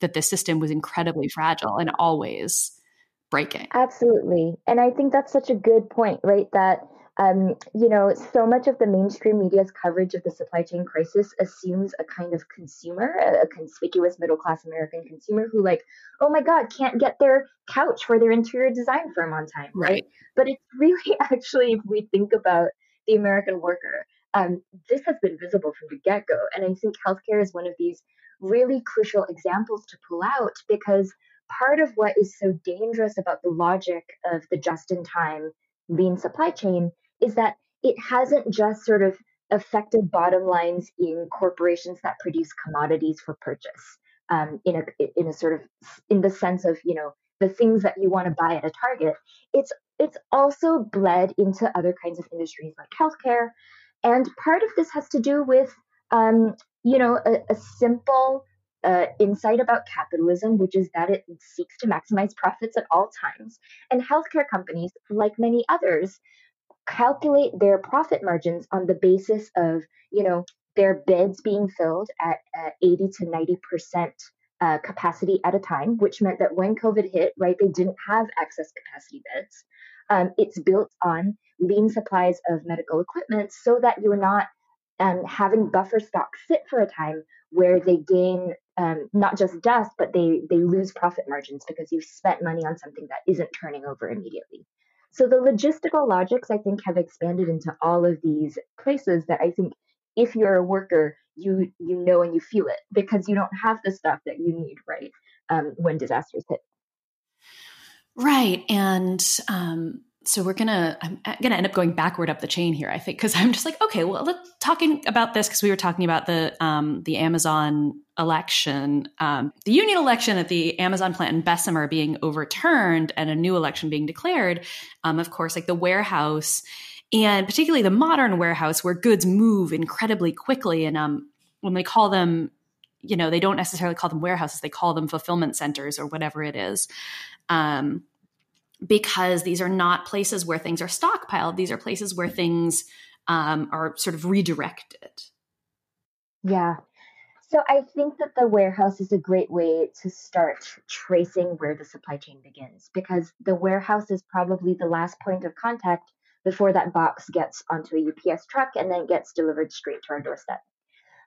that the system was incredibly fragile and always breaking absolutely and i think that's such a good point right that um, you know, so much of the mainstream media's coverage of the supply chain crisis assumes a kind of consumer, a, a conspicuous middle class American consumer who, like, oh my God, can't get their couch for their interior design firm on time, right? right. But it's really actually, if we think about the American worker, um, this has been visible from the get go. And I think healthcare is one of these really crucial examples to pull out because part of what is so dangerous about the logic of the just in time lean supply chain is that it hasn't just sort of affected bottom lines in corporations that produce commodities for purchase um, in a in a sort of in the sense of you know the things that you want to buy at a target it's it's also bled into other kinds of industries like healthcare and part of this has to do with um, you know a, a simple uh, insight about capitalism, which is that it seeks to maximize profits at all times. And healthcare companies, like many others, calculate their profit margins on the basis of, you know, their beds being filled at uh, 80 to 90 percent uh, capacity at a time, which meant that when COVID hit, right, they didn't have excess capacity beds. Um, it's built on lean supplies of medical equipment so that you're not um, having buffer stock sit for a time where they gain um, not just dust, but they they lose profit margins because you've spent money on something that isn't turning over immediately. So the logistical logics, I think, have expanded into all of these places that I think if you're a worker, you you know and you feel it because you don't have the stuff that you need, right? Um, when disasters hit. Right. And um, so we're gonna i'm gonna end up going backward up the chain here i think because i'm just like okay well let's talking about this because we were talking about the um, the amazon election um, the union election at the amazon plant in bessemer being overturned and a new election being declared um, of course like the warehouse and particularly the modern warehouse where goods move incredibly quickly and um, when they call them you know they don't necessarily call them warehouses they call them fulfillment centers or whatever it is. Um, because these are not places where things are stockpiled. These are places where things um, are sort of redirected. Yeah. So I think that the warehouse is a great way to start tracing where the supply chain begins because the warehouse is probably the last point of contact before that box gets onto a UPS truck and then gets delivered straight to our doorstep.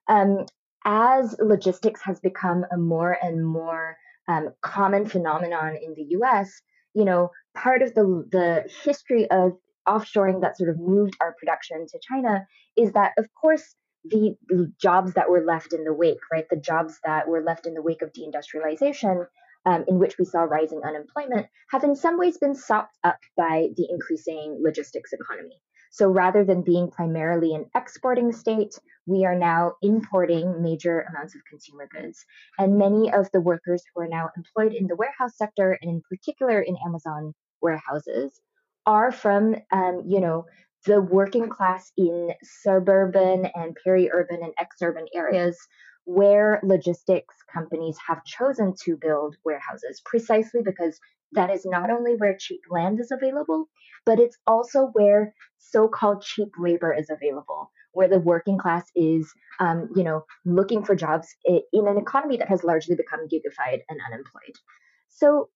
Um, as logistics has become a more and more um, common phenomenon in the US, you know, part of the the history of offshoring that sort of moved our production to China is that, of course, the, jobs that were left in the wake, right, the jobs that were left in the wake of deindustrialization, um, in which we saw rising unemployment, have in some ways been sopped up by the increasing logistics economy. So rather than being primarily an exporting state, we are now importing major amounts of consumer goods. And many of the workers who are now employed in the warehouse sector, and in particular in Amazon warehouses, are from, um, you know, the working class in suburban and peri-urban and exurban areas where logistics companies have chosen to build warehouses precisely because that is not only where cheap land is available, but it's also where so-called cheap labor is available, where the working class is, um, you know, looking for jobs in an economy that has largely become gigified and unemployed. So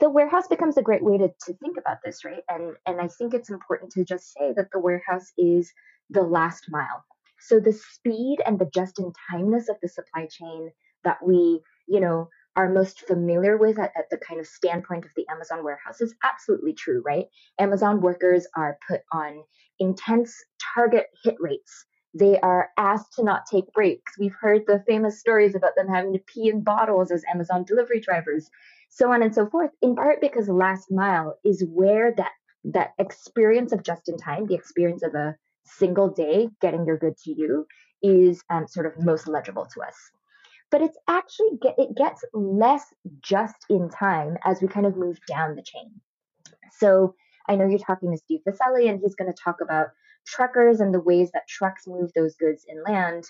the warehouse becomes a great way to, to think about this, right? And and I think it's important to just say that the warehouse is the last mile. So the speed and the just in timeness of the supply chain that we, you know, are most familiar with at, at, the kind of standpoint of the Amazon warehouse is absolutely true, right? Amazon workers are put on intense target hit rates. They are asked to not take breaks. We've heard the famous stories about them having to pee in bottles as Amazon delivery drivers, so on and so forth, in part because last mile is where that that experience of just in time, the experience of a single day getting your good to you is um, sort of most legible to us but it's actually get, it gets less just in time as we kind of move down the chain. So I know you're talking to Steve Viscelli, and he's going to talk about truckers and the ways that trucks move those goods inland.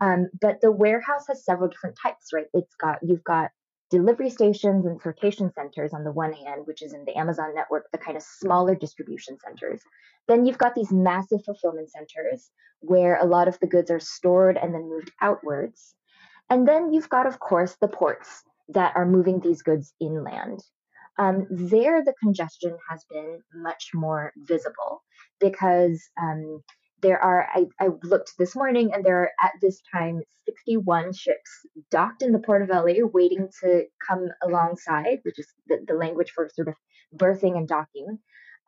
Um, but the warehouse has several different types, right? It's got you've got delivery stations and sortation centers on the one hand, which is in the Amazon network, the kind of smaller distribution centers. Then you've got these massive fulfillment centers where a lot of the goods are stored and then moved outwards. And then you've got, of course, the ports that are moving these goods inland. Um, there, the congestion has been much more visible because um, there are, I, I, looked this morning, and there are at this time 61 ships docked in the port of LA waiting to come alongside, which is the, the language for sort of berthing and docking.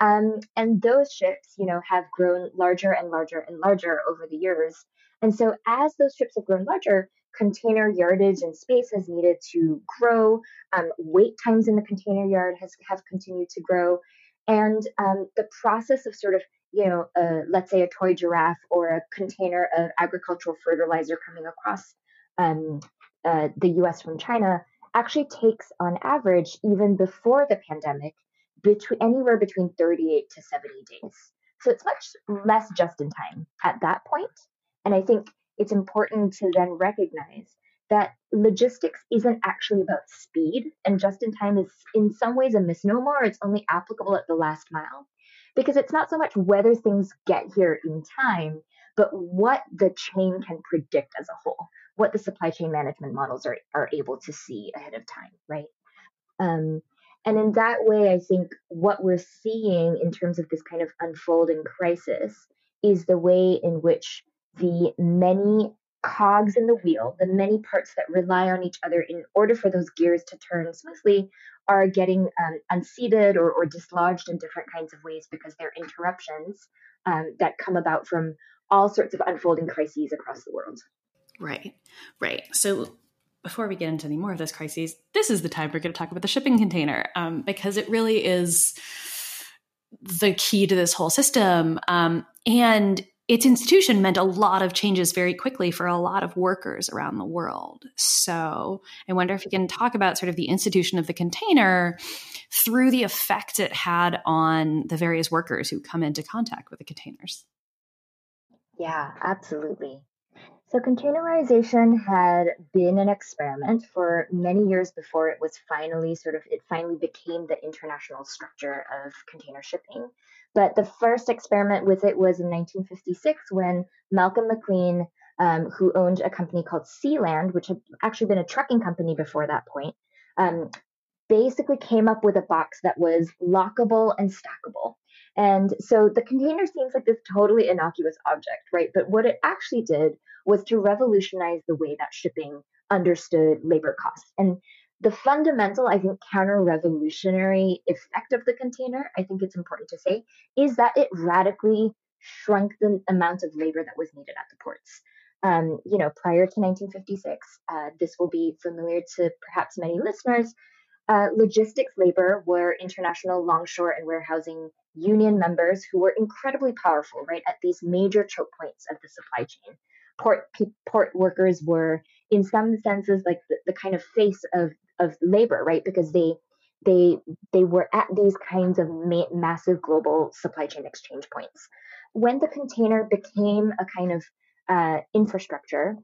Um, and those ships, you know, have grown larger and larger and larger over the years. And so, as those ships have grown larger, container yardage and space has needed to grow. Um, wait times in the container yard has have continued to grow, and um, the process of sort of you know, uh, let's say a toy giraffe or a container of agricultural fertilizer coming across um, uh, the U.S. from China actually takes, on average, even before the pandemic, between anywhere between 38 to 70 days. So it's much less just in time at that point. And I think it's important to then recognize that logistics isn't actually about speed and just in time is in some ways a misnomer. It's only applicable at the last mile. Because it's not so much whether things get here in time but what the chain can predict as a whole what the supply chain management models are, are able to see ahead of time right? Um, and in that way i think what we're seeing in terms of this kind of unfolding crisis is the way in which the many cogs in the wheel, the many parts that rely on each other in order for those gears to turn smoothly, are getting um, unseated or, or, dislodged in different kinds of ways because they're interruptions um, that come about from all sorts of unfolding crises across the world. Right, right. So before we get into any more of those crises, this is the time we're going to talk about the shipping container um, because it really is the key to this whole system. Um, and its institution meant a lot of changes very quickly for a lot of workers around the world. So I wonder if you can talk about sort of the institution of the container through the effect it had on the various workers who come into contact with the containers. Yeah, absolutely. So containerization had been an experiment for many years before it was finally sort of it finally became the international structure of container shipping. But the first experiment with it was in 1956 when Malcom McLean, um, who owned a company called Sealand, which had actually been a trucking company before that point, um, basically came up with a box that was lockable and stackable. And so the container seems like this totally innocuous object, right? But what it actually did was to revolutionize the way that shipping understood labor costs. And the fundamental, I think, counter revolutionary effect of the container, I think it's important to say, is that it radically shrunk the amount of labor that was needed at the ports. Um, you know, prior to 1956, uh, this will be familiar to perhaps many listeners. Uh, logistics labor, were international longshore and warehousing union members who were incredibly powerful, right, at these major choke points of the supply chain. Port port workers were, in some senses, like the, the kind of face of of labor, right, because they they they were at these kinds of ma- massive global supply chain exchange points. When the container became a kind of uh, infrastructure,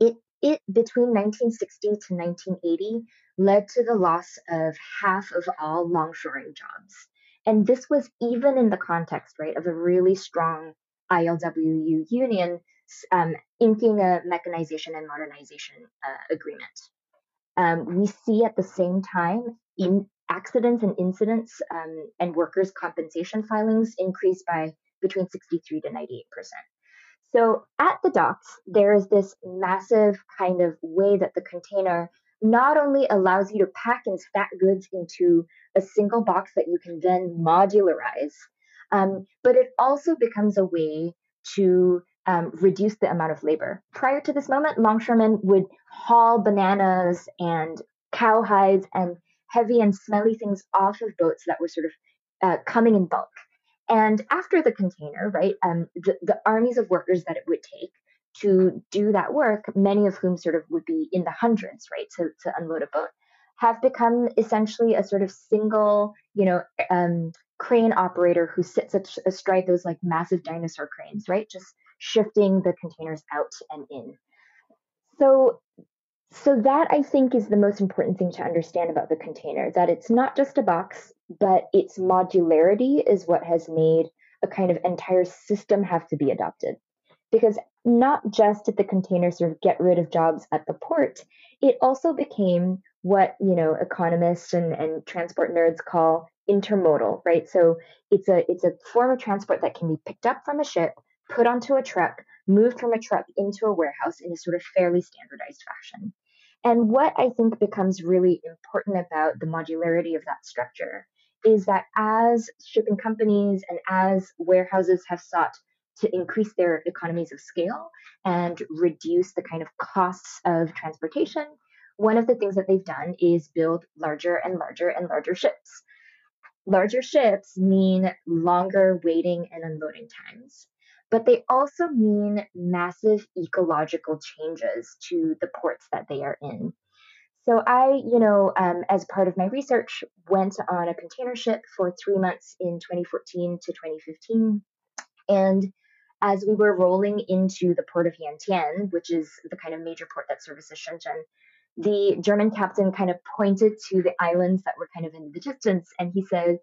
it it between 1960 to 1980 led to the loss of half of all longshoring jobs. And this was even in the context, right, of a really strong ILWU union um, inking a mechanization and modernization uh, agreement. Um, we see at the same time in accidents and incidents um, and workers' compensation filings increase by between 63 to 98 percent. So at the docks, there is this massive kind of way that the container not only allows you to pack and stack goods into a single box that you can then modularize, um, but it also becomes a way to um, reduce the amount of labor. Prior to this moment, longshoremen would haul bananas and cowhides and heavy and smelly things off of boats that were sort of uh, coming in bulk. And after the container, right, um, the, the armies of workers that it would take to do that work, many of whom sort of would be in the hundreds, right, to, to unload a boat, have become essentially a sort of single, you know, um, crane operator who sits astride those like massive dinosaur cranes, right, just shifting the containers out and in. So so that I think is the most important thing to understand about the container that it's not just a box, but its modularity is what has made a kind of entire system have to be adopted. Because not just did the container sort of get rid of jobs at the port, it also became what you know economists and, and transport nerds call intermodal, right? So it's a it's a form of transport that can be picked up from a ship, put onto a truck, moved from a truck into a warehouse in a sort of fairly standardized fashion. And what I think becomes really important about the modularity of that structure is that as shipping companies and as warehouses have sought to increase their economies of scale and reduce the kind of costs of transportation, one of the things that they've done is build larger and larger and larger ships. Larger ships mean longer waiting and unloading times but they also mean massive ecological changes to the ports that they are in. So I, you know, um, as part of my research, went on a container ship for three months in 2014 to 2015, and as we were rolling into the port of Yantian, which is the kind of major port that services Shenzhen, the German captain kind of pointed to the islands that were kind of in the distance, and he said,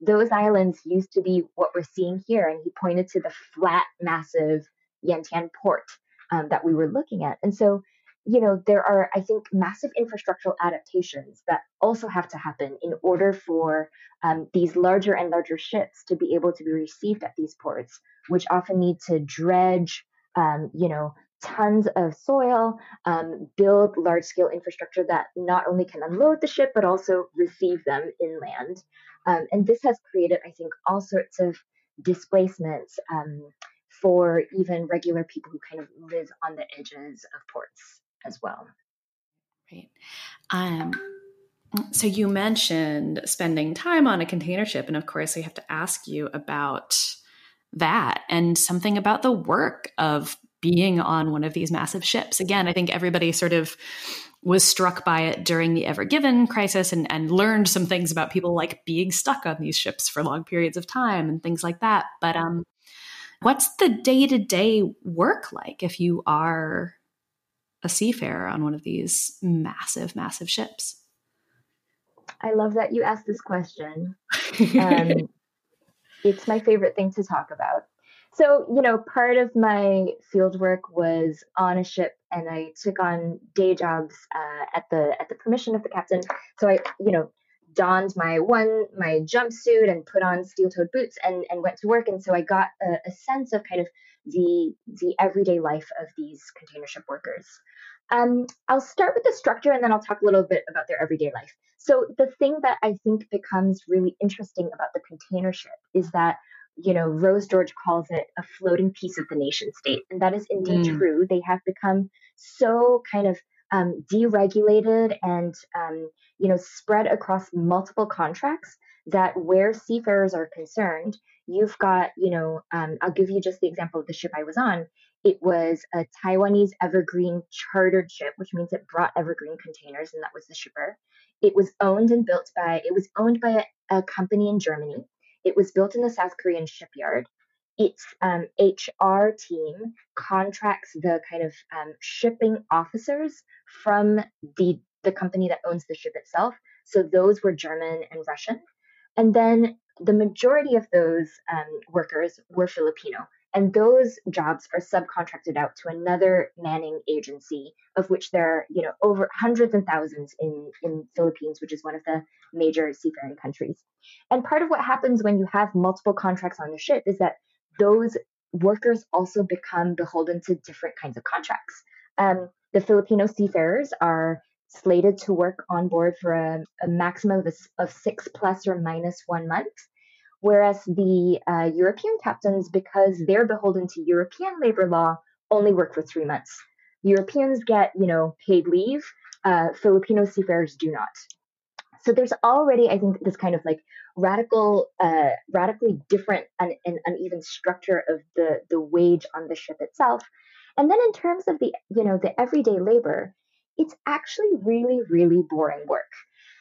those islands used to be what we're seeing here. And he pointed to the flat, massive Yantian port um, that we were looking at. And so, you know, there are, I think, massive infrastructural adaptations that also have to happen in order for um, these larger and larger ships to be able to be received at these ports, which often need to dredge, um, you know, tons of soil, um, build large scale infrastructure that not only can unload the ship, but also receive them inland. Um, and this has created, I think, all sorts of displacements um, for even regular people who kind of live on the edges of ports as well. Right. Um, so you mentioned spending time on a container ship, and of course, we have to ask you about that and something about the work of being on one of these massive ships. Again, I think everybody sort of was struck by it during the Ever Given crisis and, and learned some things about people like being stuck on these ships for long periods of time and things like that. But um, what's the day to day work like if you are a seafarer on one of these massive, massive ships? I love that you asked this question. Um, it's my favorite thing to talk about. So, you know, part of my field work was on a ship and I took on day jobs uh, at the at the permission of the captain. So I, you know, donned my one my jumpsuit and put on steel-toed boots and and went to work. And so I got a, a sense of kind of the the everyday life of these container ship workers. Um, I'll start with the structure and then I'll talk a little bit about their everyday life. So the thing that I think becomes really interesting about the container ship is that you know, Rose George calls it a floating piece of the nation state. And that is indeed mm. true. They have become so kind of um, deregulated and, um, you know, spread across multiple contracts that where seafarers are concerned, you've got, you know, um, I'll give you just the example of the ship I was on. It was a Taiwanese Evergreen chartered ship, which means it brought Evergreen containers, and that was the shipper. It was owned and built by it was owned by a, a company in Germany. It was built in the South Korean shipyard. Its um, HR team contracts the kind of um, shipping officers from the the company that owns the ship itself. So those were German and Russian. And then the majority of those um, workers were Filipino. And those jobs are subcontracted out to another manning agency, of which there are, you know, over hundreds and thousands in, in Philippines, which is one of the major seafaring countries. And part of what happens when you have multiple contracts on the ship is that those workers also become beholden to different kinds of contracts. Um, the Filipino seafarers are slated to work on board for a, a maximum of, of six plus or minus one month. Whereas the uh, European captains, because they're beholden to European labor law, only work for three months. Europeans get, you know, paid leave. Uh, Filipino seafarers do not. So there's already, I think, this kind of like radical, uh, radically different and, and uneven structure of the the wage on the ship itself. And then in terms of the, you know, the everyday labor, it's actually really, really boring work.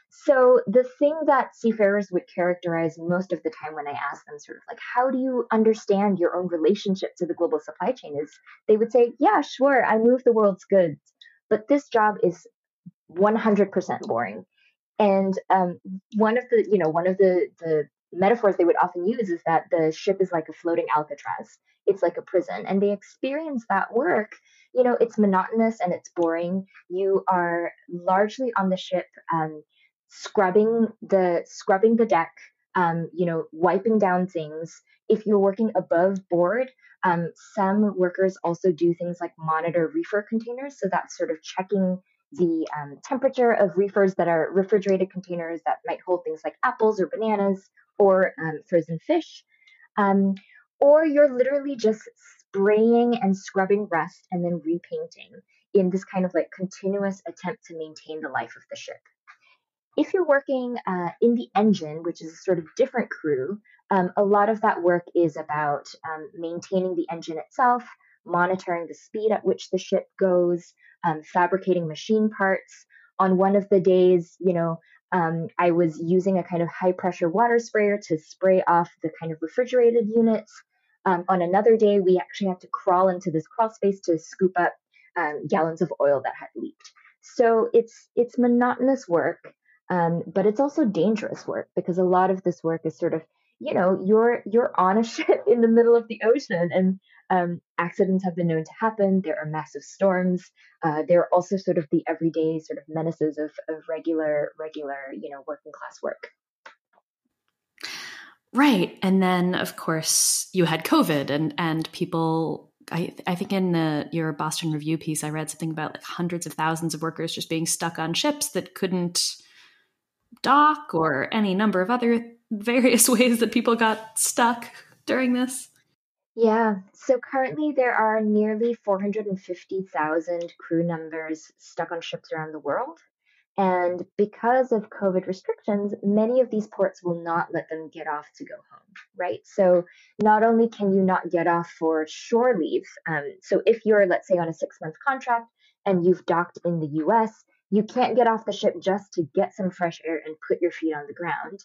So the thing that seafarers would characterize most of the time when I ask them sort of like, how do you understand your own relationship to the global supply chain is they would say, yeah, sure, I move the world's goods, but this job is 100% boring. And um, one of the, you know, one of the, the metaphors they would often use is that the ship is like a floating Alcatraz. It's like a prison. And they experience that work you know, it's monotonous and it's boring. You are largely on the ship, um, scrubbing the scrubbing the deck, um, you know, wiping down things. If you're working above board, um, some workers also do things like monitor reefer containers. So that's sort of checking the um, temperature of reefers that are refrigerated containers that might hold things like apples or bananas or um, frozen fish. Um, or you're literally just spraying and scrubbing rust and then repainting in this kind of like continuous attempt to maintain the life of the ship. If you're working uh, in the engine, which is a sort of different crew, um, a lot of that work is about um, maintaining the engine itself, monitoring the speed at which the ship goes, um, fabricating machine parts. On one of the days, you know, um, I was using a kind of high pressure water sprayer to spray off the kind of refrigerated units. Um, on another day, we actually had to crawl into this crawl space to scoop up um, gallons of oil that had leaked. So it's it's monotonous work, um, but it's also dangerous work because a lot of this work is sort of you know you're you're on a ship in the middle of the ocean and um, accidents have been known to happen. There are massive storms. Uh, there are also sort of the everyday sort of menaces of, of regular regular you know working class work. Right. And then of course you had COVID and and people I I think in the your Boston Review piece I read something about like hundreds of thousands of workers just being stuck on ships that couldn't dock or any number of other various ways that people got stuck during this. Yeah. So currently there are nearly 450,000 crew members stuck on ships around the world. And because of COVID restrictions, many of these ports will not let them get off to go home, right? So not only can you not get off for shore leave, um, so if you're, let's say, on a six month contract and you've docked in the US, you can't get off the ship just to get some fresh air and put your feet on the ground.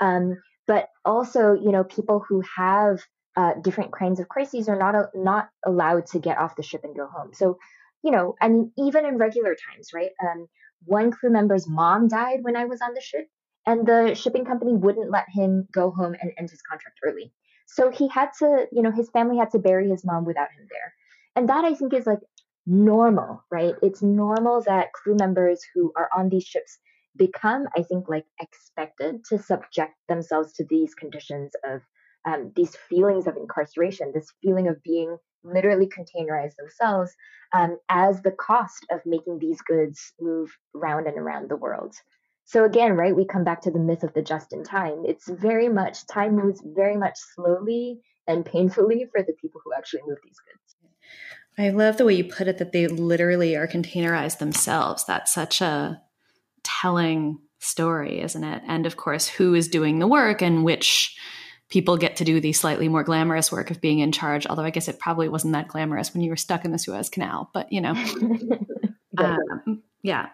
Um, but also, you know, people who have uh, different kinds of crises are not not allowed to get off the ship and go home. So, you know, I mean, even in regular times, right? Um, one crew member's mom died when I was on the ship, and the shipping company wouldn't let him go home and end his contract early. So he had to, you know, his family had to bury his mom without him there. And that I think is like normal, right? It's normal that crew members who are on these ships become, I think, like expected to subject themselves to these conditions of um, these feelings of incarceration, this feeling of being literally containerized themselves um, as the cost of making these goods move round and around the world. So again, right, we come back to the myth of the just in time. It's very much, time moves very much slowly and painfully for the people who actually move these goods. I love the way you put it that they literally are containerized themselves. That's such a telling story, isn't it? And of course, who is doing the work and which people get to do the slightly more glamorous work of being in charge. Although I guess it probably wasn't that glamorous when you were stuck in the Suez Canal, but you know, um, yeah.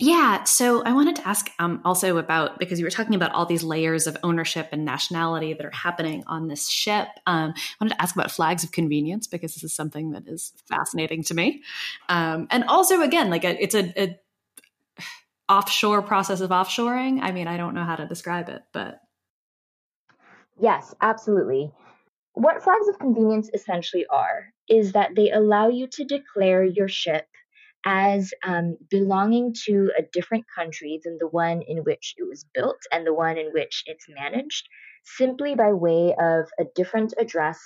Yeah, so I wanted to ask um, also about because you were talking about all these layers of ownership and nationality that are happening on this ship. Um, I wanted to ask about flags of convenience because this is something that is fascinating to me, um, and also again, like a, it's a, a offshore process of offshoring. I mean, I don't know how to describe it, but yes, absolutely. What flags of convenience essentially are is that they allow you to declare your ship as um, belonging to a different country than the one in which it was built and the one in which it's managed, simply by way of a different address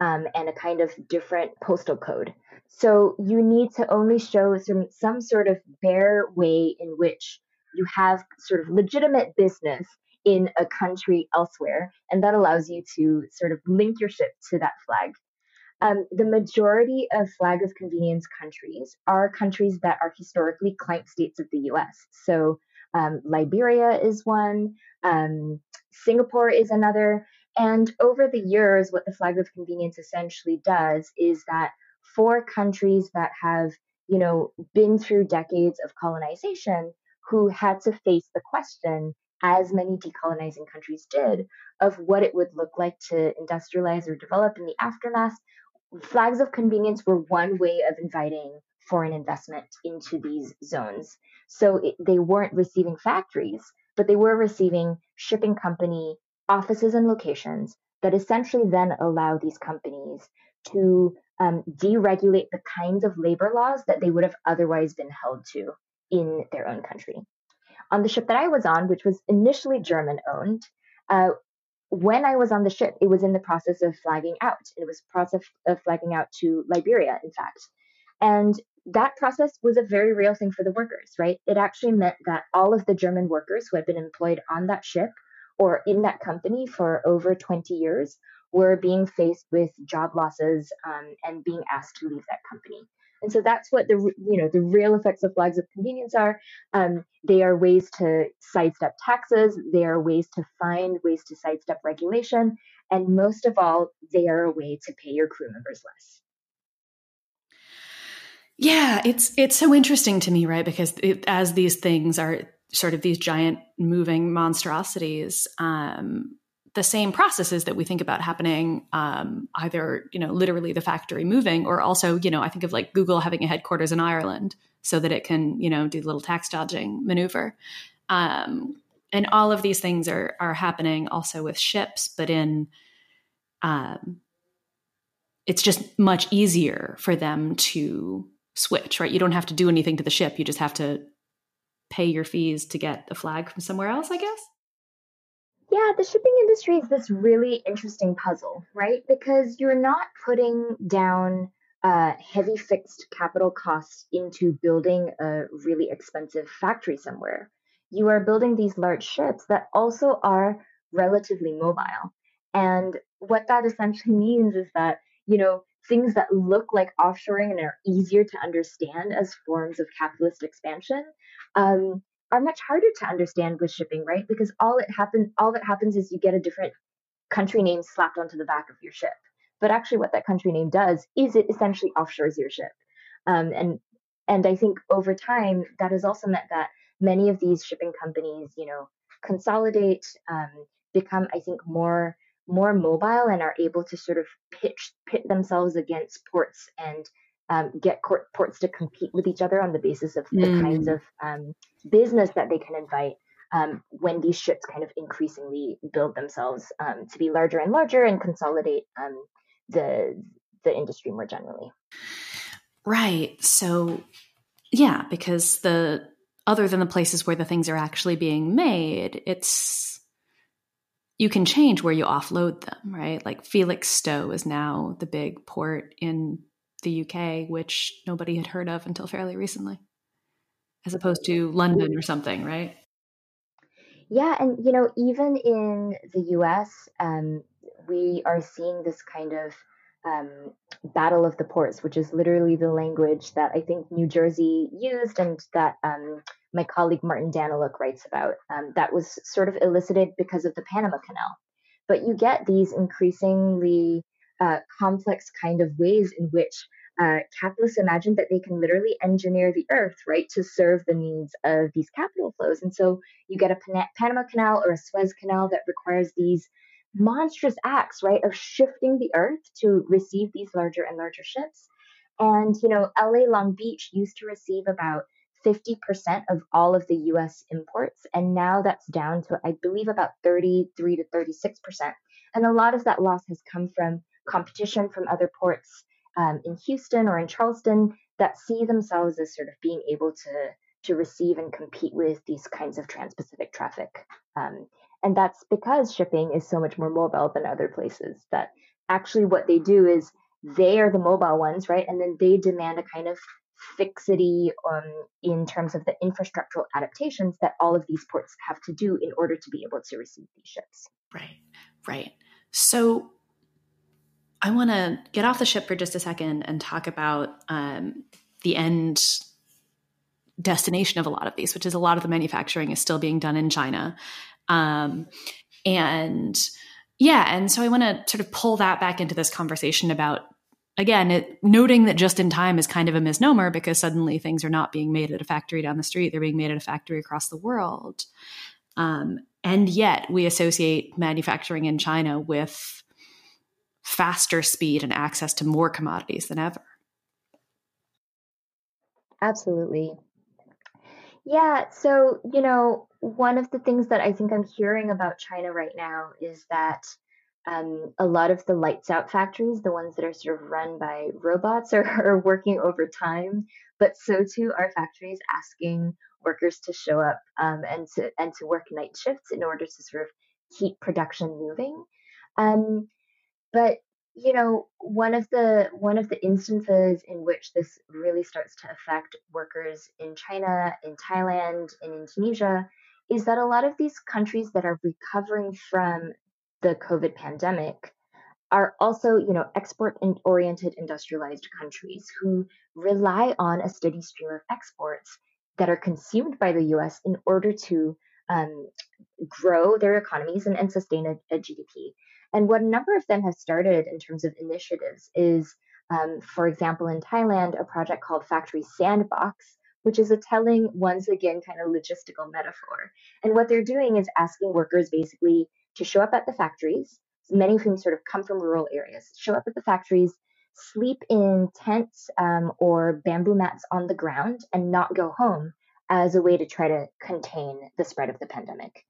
um, and a kind of different postal code. So you need to only show some, some sort of bare way in which you have sort of legitimate business in a country elsewhere, and that allows you to sort of link your ship to that flag. Um, the majority of flag of convenience countries are countries that are historically client states of the US. So um, Liberia is one, um, Singapore is another. And over the years, what the flag of convenience essentially does is that for countries that have, you know, been through decades of colonization, who had to face the question, as many decolonizing countries did, of what it would look like to industrialize or develop in the aftermath, flags of convenience were one way of inviting foreign investment into these zones. So it, they weren't receiving factories, but they were receiving shipping company offices and locations that essentially then allow these companies to um, deregulate the kinds of labor laws that they would have otherwise been held to in their own country. On the ship that I was on, which was initially German owned, uh, when I was on the ship, it was in the process of flagging out. It was process of flagging out to Liberia, in fact. And that process was a very real thing for the workers, right? It actually meant that all of the German workers who had been employed on that ship or in that company for over 20 years were being faced with job losses um, and being asked to leave that company. And so that's what the you know the real effects of flags of convenience are. Um, they are ways to sidestep taxes. They are ways to find ways to sidestep regulation, and most of all, they are a way to pay your crew members less. Yeah, it's it's so interesting to me, right? Because it, as these things are sort of these giant moving monstrosities, um, the same processes that we think about happening um, either you know literally the factory moving or also you know i think of like google having a headquarters in ireland so that it can you know do little tax dodging maneuver. Um, and all of these things are are happening also with ships but in um, it's just much easier for them to switch right? You don't have to do anything to the ship. You just have to pay your fees to get a flag from somewhere else i guess yeah, the shipping industry is this really interesting puzzle, right? Because you're not putting down uh, heavy fixed capital costs into building a really expensive factory somewhere. You are building these large ships that also are relatively mobile. And what that essentially means is that, you know, things that look like offshoring and are easier to understand as forms of capitalist expansion um, are much harder to understand with shipping, right? Because all it happens all that happens is you get a different country name slapped onto the back of your ship. But actually, what that country name does is it essentially offshores your ship. Um, and and I think over time that has also meant that many of these shipping companies, you know, consolidate, um, become I think more more mobile and are able to sort of pitch pit themselves against ports and um, get court, ports to compete with each other on the basis of the mm. kinds of um, business that they can invite um, when these ships kind of increasingly build themselves um, to be larger and larger and consolidate um, the the industry more generally. Right. So, yeah, because the other than the places where the things are actually being made, it's you can change where you offload them, right? Like Felixstowe is now the big port in the UK, which nobody had heard of until fairly recently, as opposed to London or something, right? Yeah, and you know, even in the US, um, we are seeing this kind of um, Battle of the Ports, which is literally the language that I think New Jersey used and that um, my colleague Martin Daniluk writes about. Um, that was sort of elicited because of the Panama Canal. But you get these increasingly uh, complex kind of ways in which uh, capitalists imagine that they can literally engineer the earth, right, to serve the needs of these capital flows. And so you get a Pan- Panama Canal or a Suez Canal that requires these monstrous acts, right, of shifting the earth to receive these larger and larger ships. And, you know, LA Long Beach used to receive about 50% of all of the US imports. And now that's down to, I believe, about 33 to 36%. And a lot of that loss has come from competition from other ports um, in Houston or in Charleston that see themselves as sort of being able to to receive and compete with these kinds of trans-Pacific traffic. Um, and that's because shipping is so much more mobile than other places. That actually what they do is they are the mobile ones, right? And then they demand a kind of fixity um, in terms of the infrastructural adaptations that all of these ports have to do in order to be able to receive these ships. Right, right. So I want to get off the ship for just a second and talk about um, the end destination of a lot of these, which is a lot of the manufacturing is still being done in China. Um, and yeah, and so I want to sort of pull that back into this conversation about again, it, noting that just in time is kind of a misnomer because suddenly things are not being made at a factory down the street; they're being made at a factory across the world. Um, and yet, we associate manufacturing in China with faster speed and access to more commodities than ever. Absolutely. Yeah, so, you know, one of the things that I think I'm hearing about China right now is that um, a lot of the lights out factories, the ones that are sort of run by robots, are, are working overtime, but so too are factories asking workers to show up um, and to and to work night shifts in order to sort of keep production moving. Um, but you know, one of the one of the instances in which this really starts to affect workers in China, in Thailand, and in Tunisia is that a lot of these countries that are recovering from the COVID pandemic are also, you know, export oriented industrialized countries who rely on a steady stream of exports that are consumed by the US in order to um, grow their economies and, and sustain a, a GDP. And what a number of them have started in terms of initiatives is, um, for example, in Thailand, a project called Factory Sandbox, which is a telling, once again, kind of logistical metaphor. And what they're doing is asking workers basically to show up at the factories, many of whom sort of come from rural areas, show up at the factories, sleep in tents um, or bamboo mats on the ground, and not go home as a way to try to contain the spread of the pandemic.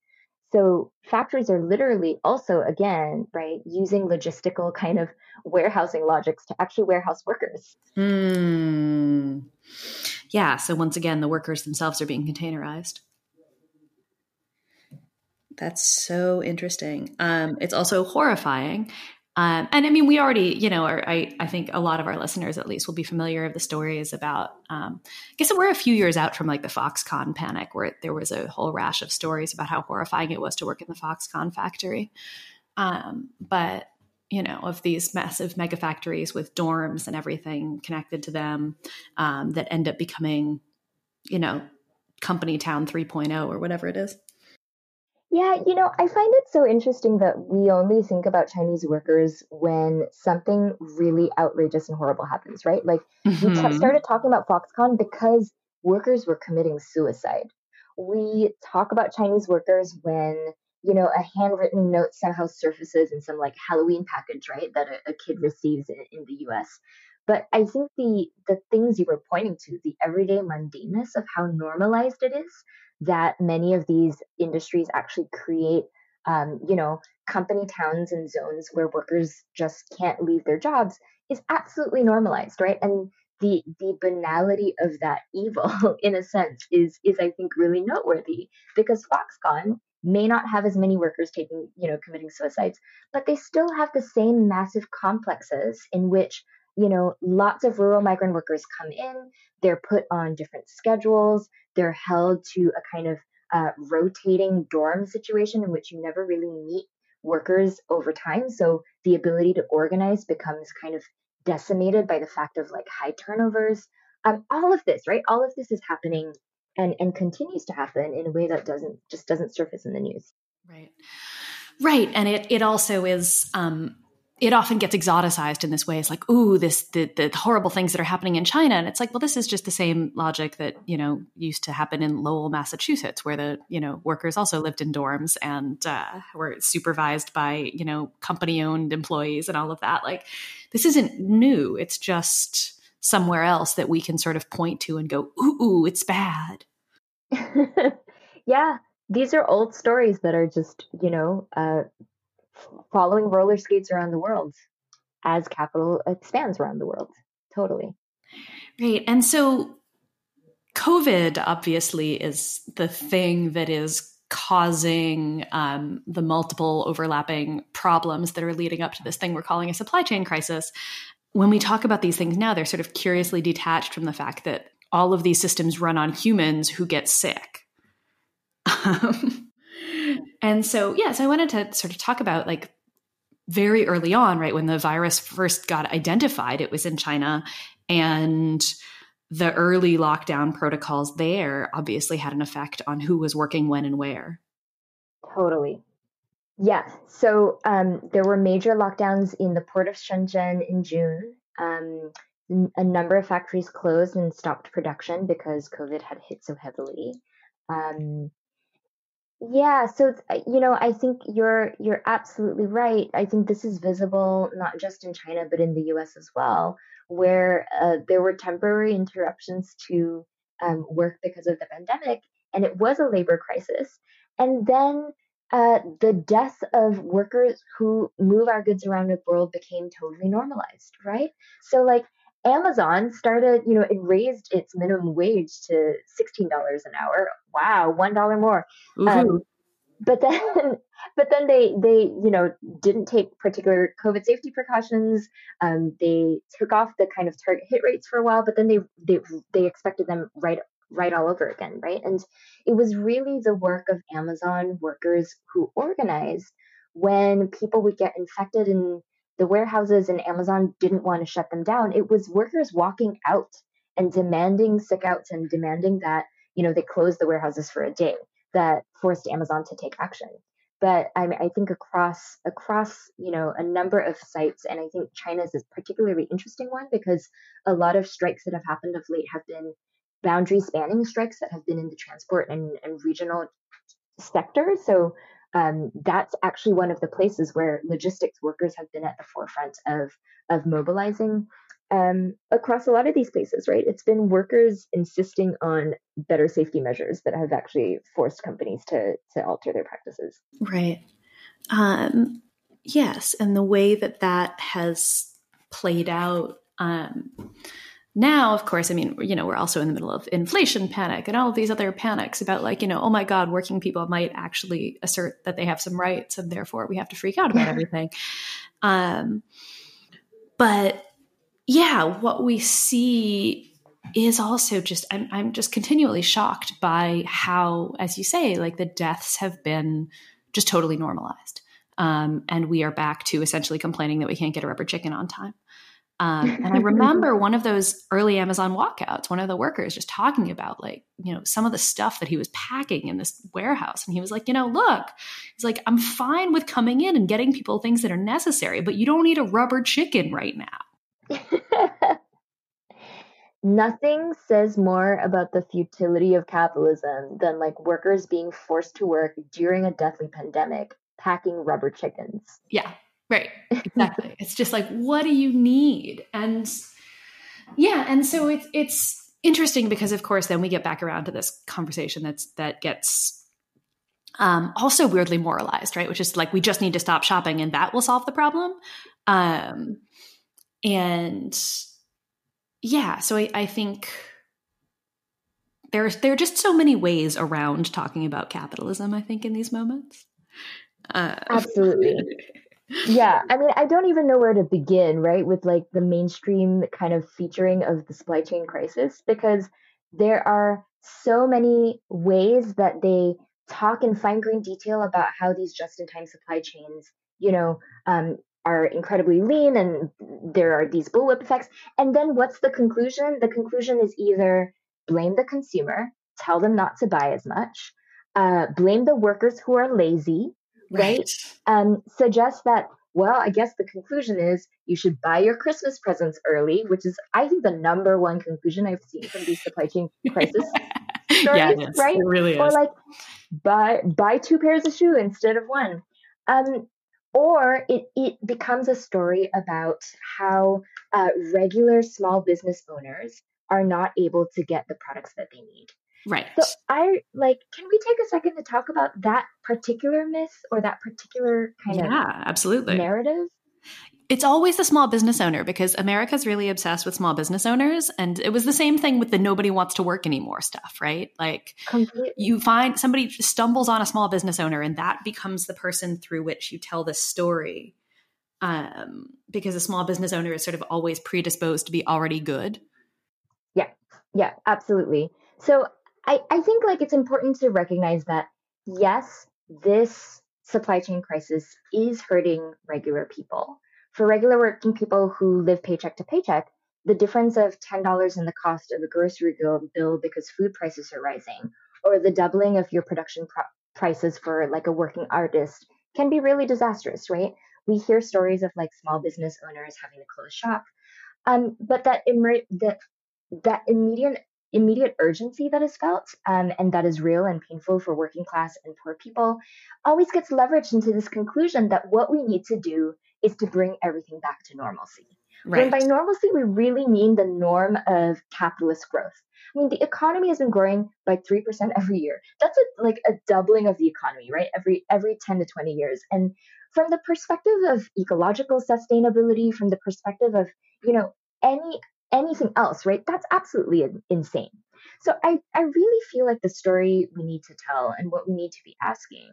So factories are literally also, again, right, using logistical kind of warehousing logics to actually warehouse workers. Mm. Yeah. So once again, the workers themselves are being containerized. That's so interesting. Um, it's also horrifying um, and I mean, we already, you know, I, I think a lot of our listeners at least will be familiar of the stories about, um, I guess we're a few years out from like the Foxconn panic where there was a whole rash of stories about how horrifying it was to work in the Foxconn factory. Um, but, you know, of these massive mega factories with dorms and everything connected to them um, that end up becoming, you know, company town 3.0 or whatever it is. Yeah, you know, I find it so interesting that we only think about Chinese workers when something really outrageous and horrible happens, right? Like mm-hmm. we t- started talking about Foxconn because workers were committing suicide. We talk about Chinese workers when, you know, a handwritten note somehow surfaces in some like Halloween package, right, that a, a kid receives in, in the US. But I think the the things you were pointing to, the everyday mundaneness of how normalized it is, that many of these industries actually create um, you know company towns and zones where workers just can't leave their jobs is absolutely normalized right? And the the banality of that evil in a sense is is i think really noteworthy because foxconn may not have as many workers taking you know committing suicides but they still have the same massive complexes in which you know lots of rural migrant workers come in they're put on different schedules they're held to a kind of uh, rotating dorm situation in which you never really meet workers over time. So the ability to organize becomes kind of decimated by the fact of like high turnovers. Um, all of this, right? All of this is happening and and continues to happen in a way that doesn't just doesn't surface in the news. Right. Right. And it it also is um it often gets exoticized in this way. It's like, ooh, this the, the horrible things that are happening in China, and it's like, well, this is just the same logic that you know used to happen in Lowell, Massachusetts, where the you know workers also lived in dorms and uh, were supervised by you know company owned employees and all of that. Like, this isn't new. It's just somewhere else that we can sort of point to and go, ooh, ooh it's bad. yeah, these are old stories that are just you know uh, following roller skates around the world as capital expands around the world. Totally. Right. And so COVID obviously is the thing that is causing um, the multiple overlapping problems that are leading up to this thing we're calling a supply chain crisis. When we talk about these things now, they're sort of curiously detached from the fact that all of these systems run on humans who get sick. Um, and so, yeah, so I wanted to sort of talk about like very early on, right, when the virus first got identified, it was in China. And the early lockdown protocols there obviously had an effect on who was working when and where. Totally. Yeah. So um, there were major lockdowns in the port of Shenzhen in June. Um, a number of factories closed and stopped production because COVID had hit so heavily. Um, yeah, so uh, you know, I think you're you're absolutely right. I think this is visible not just in China but in the U.S. as well, where uh, there were temporary interruptions to um, work because of the pandemic, and it was a labor crisis. And then uh, the death of workers who move our goods around the world became totally normalized, right? So, like, Amazon started, you know, it raised its minimum wage to $16 an hour. Wow, $1 more. Um, but then but then they they you know didn't take particular covid safety precautions um, they took off the kind of target hit rates for a while but then they they they expected them right right all over again right and it was really the work of amazon workers who organized when people would get infected and the warehouses and Amazon didn't want to shut them down. It was workers walking out and demanding sick outs and demanding that, you know, they close the warehouses for a day that forced Amazon to take action. But I, I think across across you know a number of sites, and I think China's is particularly interesting one because a lot of strikes that have happened of late have been boundary spanning strikes that have been in the transport and, and regional sectors. So um, that's actually one of the places where logistics workers have been at the forefront of of mobilizing um, across a lot of these places. Right, it's been workers insisting on better safety measures that have actually forced companies to to alter their practices. Right. Um, yes, and the way that that has played out. Um, now, of course, I mean, you know, we're also in the middle of inflation panic and all of these other panics about like, you know, oh my God, working people might actually assert that they have some rights and therefore we have to freak out about everything. Um, but yeah, what we see is also just, I'm, I'm just continually shocked by how, as you say, like the deaths have been just totally normalized. Um, and we are back to essentially complaining that we can't get a rubber chicken on time. Um, and I remember one of those early Amazon walkouts, one of the workers just talking about like, you know, some of the stuff that he was packing in this warehouse. And he was like, you know, look, he's like, I'm fine with coming in and getting people things that are necessary, but you don't need a rubber chicken right now. Nothing says more about the futility of capitalism than like workers being forced to work during a deathly pandemic packing rubber chickens. Yeah. Right. Exactly. it's just like, what do you need? And yeah, and so it's it's interesting because of course then we get back around to this conversation that's that gets um, also weirdly moralized, right? Which is like we just need to stop shopping and that will solve the problem. Um, and yeah, so I, I think there's there are just so many ways around talking about capitalism. I think in these moments. Uh, Absolutely. yeah i mean i don't even know where to begin right with like the mainstream kind of featuring of the supply chain crisis because there are so many ways that they talk in fine grained detail about how these just in time supply chains, you know, um, are incredibly lean and there are these bullwhip effects. And then what's the conclusion? The conclusion is either blame the consumer, tell them not to buy as much, uh, blame the workers who are lazy, right? right? Um, suggest that, well, I guess the conclusion is you should buy your Christmas presents early, which is, I think, the number one conclusion I've seen from these supply chain crisis stories, yeah, right? It really is. Or like buy buy two pairs of shoe instead of one. Um, or it, it becomes a story about how uh, regular small business owners are not able to get the products that they need. Right. So I like can we take a second to talk about that particular myth or that particular kind yeah, of Yeah, absolutely. narrative? It's always the small business owner because America's really obsessed with small business owners. And it was the same thing with the nobody wants to work anymore stuff, right? Like Completely. you find somebody stumbles on a small business owner and that becomes the person through which you tell the story. Um, because a small business owner is sort of always predisposed to be already good. Yeah, yeah, absolutely. So I, I think like it's important to recognize that yes, this supply chain crisis is hurting regular people. For regular working people who live paycheck to paycheck, the difference of $10 in the cost of a grocery bill because food prices are rising, or the doubling of your production pro- prices for like a working artist can be really disastrous, right? We hear stories of like small business owners having to close shop. Um, but that, Im- that that immediate immediate urgency that is felt um, and that is real and painful for working class and poor people always gets leveraged into this conclusion that what we need to do is to bring everything back to normalcy. Right. When by normalcy, we really mean the norm of capitalist growth. I mean, the economy has been growing by 3% every year. That's a, like a doubling of the economy, right? Every, every 10 to 20 years. And from the perspective of ecological sustainability, from the perspective of, you know, any anything else, right? That's absolutely insane. So I, I really feel like the story we need to tell and what we need to be asking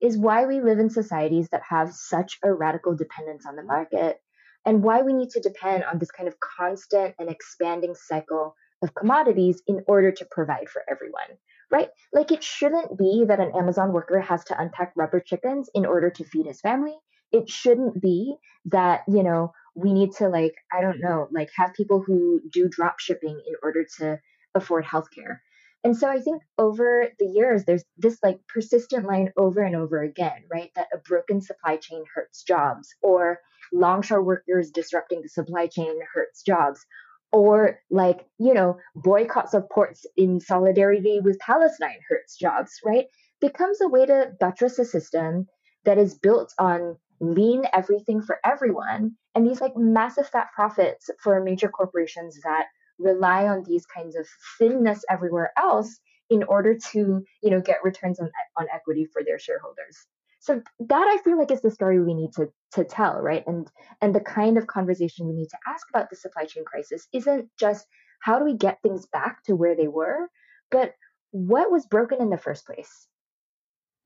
is why we live in societies that have such a radical dependence on the market and why we need to depend on this kind of constant and expanding cycle of commodities in order to provide for everyone, right? Like it shouldn't be that an Amazon worker has to unpack rubber chickens in order to feed his family. It shouldn't be that, you know, we need to like i don't know like have people who do drop shipping in order to afford healthcare. And so i think over the years there's this like persistent line over and over again right that a broken supply chain hurts jobs or longshore workers disrupting the supply chain hurts jobs or like you know boycotts of ports in solidarity with palestine hurts jobs right? Becomes a way to buttress a system that is built on lean everything for everyone. And these like massive fat profits for major corporations that rely on these kinds of thinness everywhere else in order to you know get returns on, on equity for their shareholders. So that i feel like is the story we need to to tell right? And and the kind of conversation we need to ask about the supply chain crisis isn't just how do we get things back to where they were but what was broken in the first place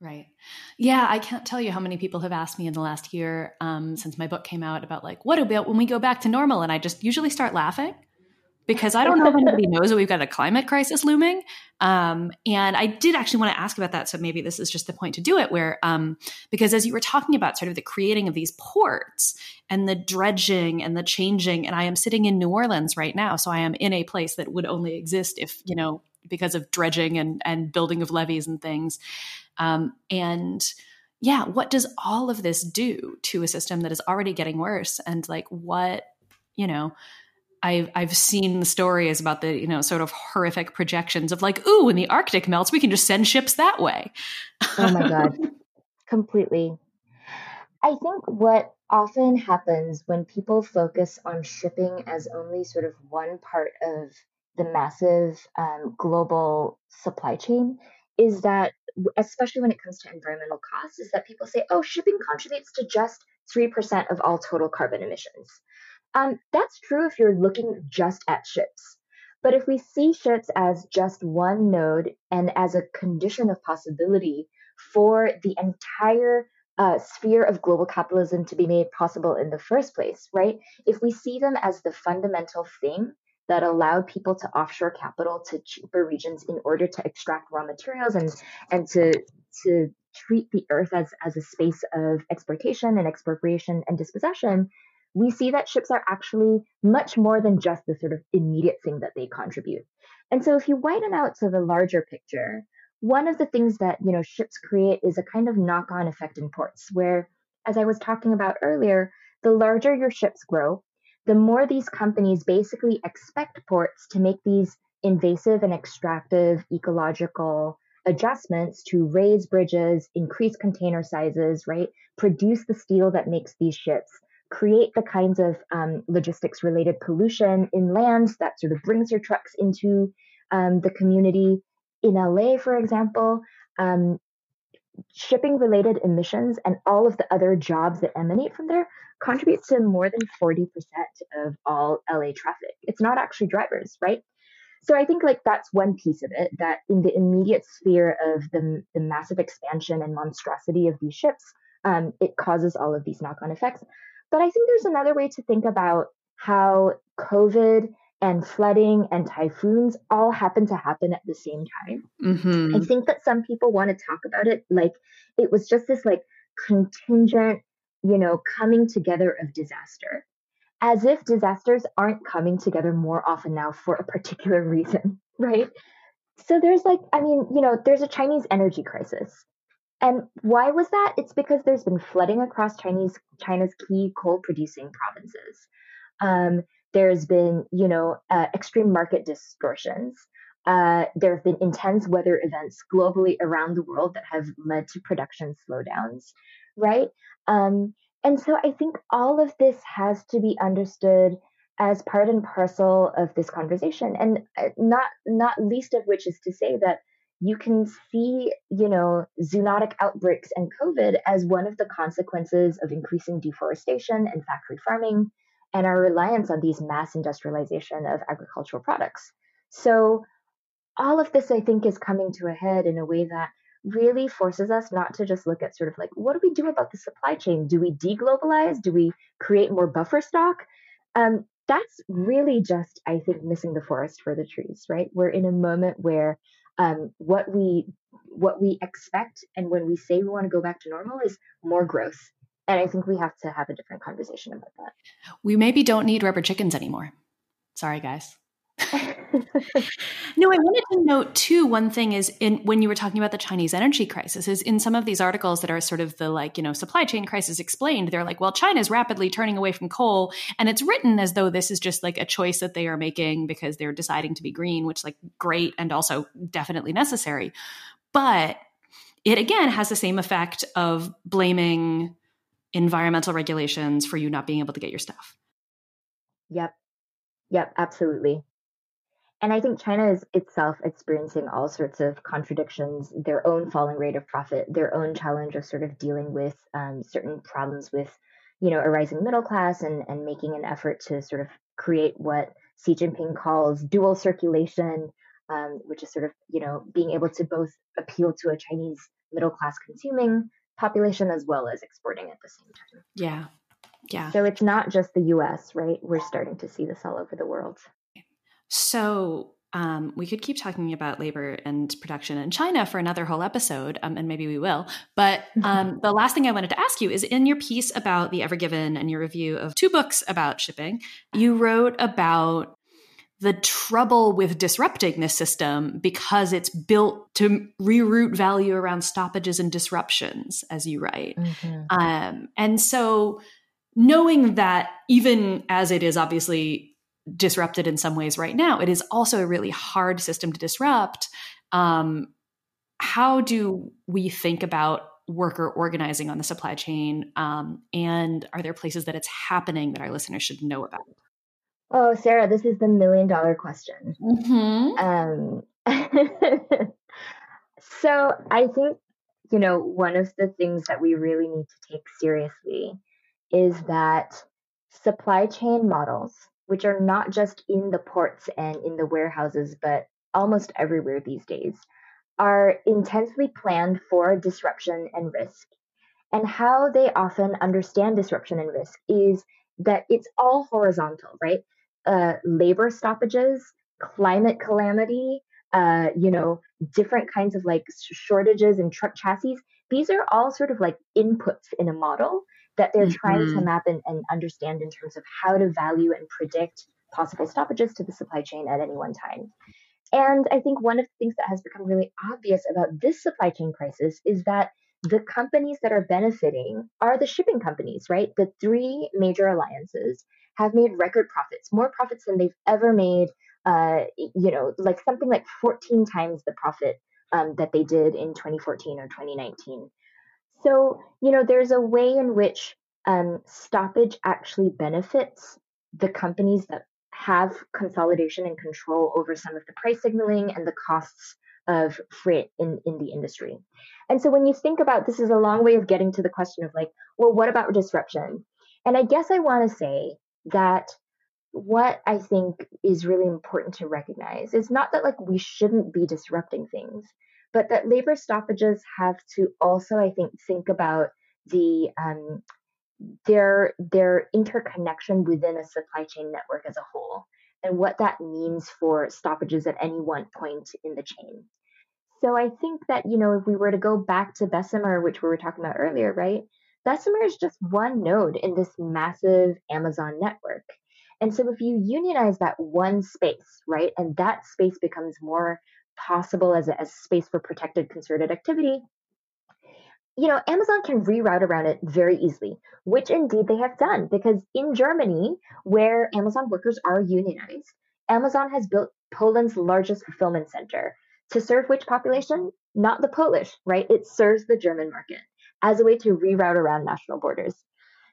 Right. Yeah, I can't tell you how many people have asked me in the last year um, since my book came out about like, what about when we go back to normal? And I just usually start laughing because I don't know if anybody knows that we've got a climate crisis looming. Um, and I did actually want to ask about that. So maybe this is just the point to do it where, um, because as you were talking about sort of the creating of these ports and the dredging and the changing, and I am sitting in New Orleans right now. So I am in a place that would only exist if, you know, because of dredging and, and building of levees and things. Um, and yeah, what does all of this do to a system that is already getting worse? And like, what, you know, I've, I've seen the stories about the, you know, sort of horrific projections of like, ooh, when the Arctic melts, we can just send ships that way. oh my God. Completely. I think what often happens when people focus on shipping as only sort of one part of the massive um, global supply chain is that especially when it comes to environmental costs, is that people say, oh, shipping contributes to just 3% of all total carbon emissions. Um, that's true if you're looking just at ships. But if we see ships as just one node and as a condition of possibility for the entire uh, sphere of global capitalism to be made possible in the first place, right? If we see them as the fundamental thing that allowed people to offshore capital to cheaper regions in order to extract raw materials and and to to treat the earth as as a space of exploitation and expropriation and dispossession we see that ships are actually much more than just the sort of immediate thing that they contribute. And so if you widen out to the larger picture one of the things that you know ships create is a kind of knock-on effect in ports where as i was talking about earlier the larger your ships grow the more these companies basically expect ports to make these invasive and extractive ecological adjustments to raise bridges, increase container sizes, right? Produce the steel that makes these ships, create the kinds of um, logistics related pollution inland that sort of brings your trucks into um, the community. In LA, for example, um, shipping related emissions and all of the other jobs that emanate from there contributes to more than 40% of all LA traffic. It's not actually drivers, right? So I think like that's one piece of it that in the immediate sphere of the, the massive expansion and monstrosity of these ships, um, it causes all of these knock-on effects. But I think there's another way to think about how COVID and flooding and typhoons all happen to happen at the same time. Mm-hmm. I think that some people want to talk about it like it was just this like contingent, you know, coming together of disaster, as if disasters aren't coming together more often now for a particular reason, right? So there's like, I mean, you know, there's a Chinese energy crisis. And why was that? It's because there's been flooding across Chinese China's key coal producing provinces. Um, there's been, you know, uh, extreme market distortions. Uh, there have been intense weather events globally around the world that have led to production slowdowns, right? Um, and so I think all of this has to be understood as part and parcel of this conversation, and uh, not not least of which is to say that you can see, you know, zoonotic outbreaks and COVID as one of the consequences of increasing deforestation and factory farming and our reliance on these mass industrialization of agricultural products. So, all of this, I think, is coming to a head in a way that really forces us not to just look at sort of like, what do we do about the supply chain? Do we deglobalize? Do we create more buffer stock? Um, that's really just, I think, missing the forest for the trees, right? We're in a moment where um, what we what we expect and when we say we want to go back to normal is more growth and I think we have to have a different conversation about that. We maybe don't need rubber chickens anymore. Sorry, guys. no, I wanted to note too. One thing is in when you were talking about the Chinese energy crisis, is in some of these articles that are sort of the like you know supply chain crisis explained. They're like, well, China is rapidly turning away from coal, and it's written as though this is just like a choice that they are making because they're deciding to be green, which like great and also definitely necessary, but it again has the same effect of blaming environmental regulations for you not being able to get your stuff. Yep. Yep, absolutely. And I think China is itself experiencing all sorts of contradictions, their own falling rate of profit, their own challenge of sort of dealing with um, certain problems with, you know, a rising middle class and, and making an effort to sort of create what Xi Jinping calls dual circulation, um, which is sort of, you know, being able to both appeal to a Chinese middle class consuming population as well as exporting at the same time. Yeah. Yeah. So it's not just the US, right? We're starting to see this all over the world. So um, we could keep talking about labor and production in China for another whole episode, um, and maybe we will. But um, the last thing I wanted to ask you is in your piece about the Ever Given and your review of two books about shipping, you wrote about the trouble with disrupting this system because it's built to reroute value around stoppages and disruptions, as you write. Mm-hmm. Um, and so, knowing that even as it is obviously disrupted in some ways right now, it is also a really hard system to disrupt. Um, how do we think about worker organizing on the supply chain? Um, and are there places that it's happening that our listeners should know about? Oh, Sarah, this is the million dollar question. Mm-hmm. Um, so I think, you know, one of the things that we really need to take seriously is that supply chain models, which are not just in the ports and in the warehouses, but almost everywhere these days, are intensely planned for disruption and risk. And how they often understand disruption and risk is that it's all horizontal, right? Uh, labor stoppages, climate calamity, uh, you know, different kinds of like shortages in truck chassis. These are all sort of like inputs in a model that they're mm-hmm. trying to mm-hmm. map and, and understand in terms of how to value and predict possible stoppages to the supply chain at any one time. And I think one of the things that has become really obvious about this supply chain crisis is that the companies that are benefiting are the shipping companies, right? The three major alliances have made record profits, more profits than they've ever made. Uh, you know, like something like 14 times the profit um, that they did in 2014 or 2019. So, you know, there's a way in which um, stoppage actually benefits the companies that have consolidation and control over some of the price signaling and the costs of freight in, in the industry. And so when you think about this is a long way of getting to the question of like, well, what about disruption? And I guess I want to say that what I think is really important to recognize is not that like we shouldn't be disrupting things, but that labor stoppages have to also, I think, think about the um, their their interconnection within a supply chain network as a whole and what that means for stoppages at any one point in the chain. So I think that, you know, if we were to go back to Bessemer, which we were talking about earlier, right? Bessemer is just one node in this massive Amazon network. And so if you unionize that one space, right, and that space becomes more possible as a, as space for protected concerted activity, you know, Amazon can reroute around it very easily, which indeed they have done because in Germany, where Amazon workers are unionized, Amazon has built Poland's largest fulfillment center to serve which population? Not the Polish, right? It serves the German market as a way to reroute around national borders.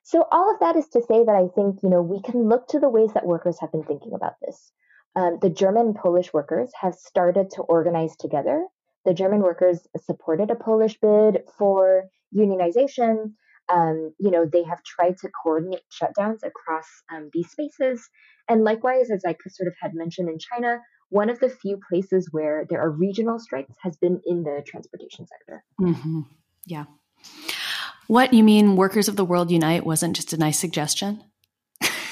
So all of that is to say that I think, you know, we can look to the ways that workers have been thinking about this. Um, the German and Polish workers have started to organize together the German workers supported a Polish bid for unionization. Um, you know, they have tried to coordinate shutdowns across um, these spaces. And likewise, as I sort of had mentioned in China, one of the few places where there are regional strikes has been in the transportation sector. Mm-hmm. Yeah. What you mean, Workers of the World Unite wasn't just a nice suggestion?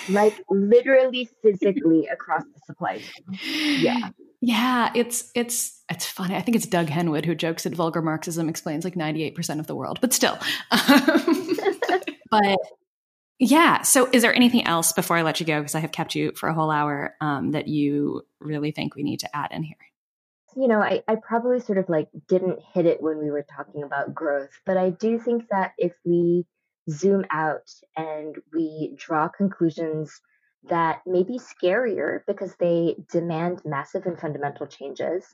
like literally physically across the supply chain. Yeah. Yeah, it's it's it's funny. I think it's Doug Henwood who jokes that vulgar Marxism explains like 98% of the world, but still. but yeah, so is there anything else before I let you go because I have kept you for a whole hour um, that you really think we need to add in here? You know, I, I probably sort of like didn't hit it when we were talking about growth, but I do think that if we zoom out and we draw conclusions that may be scarier because they demand massive and fundamental changes,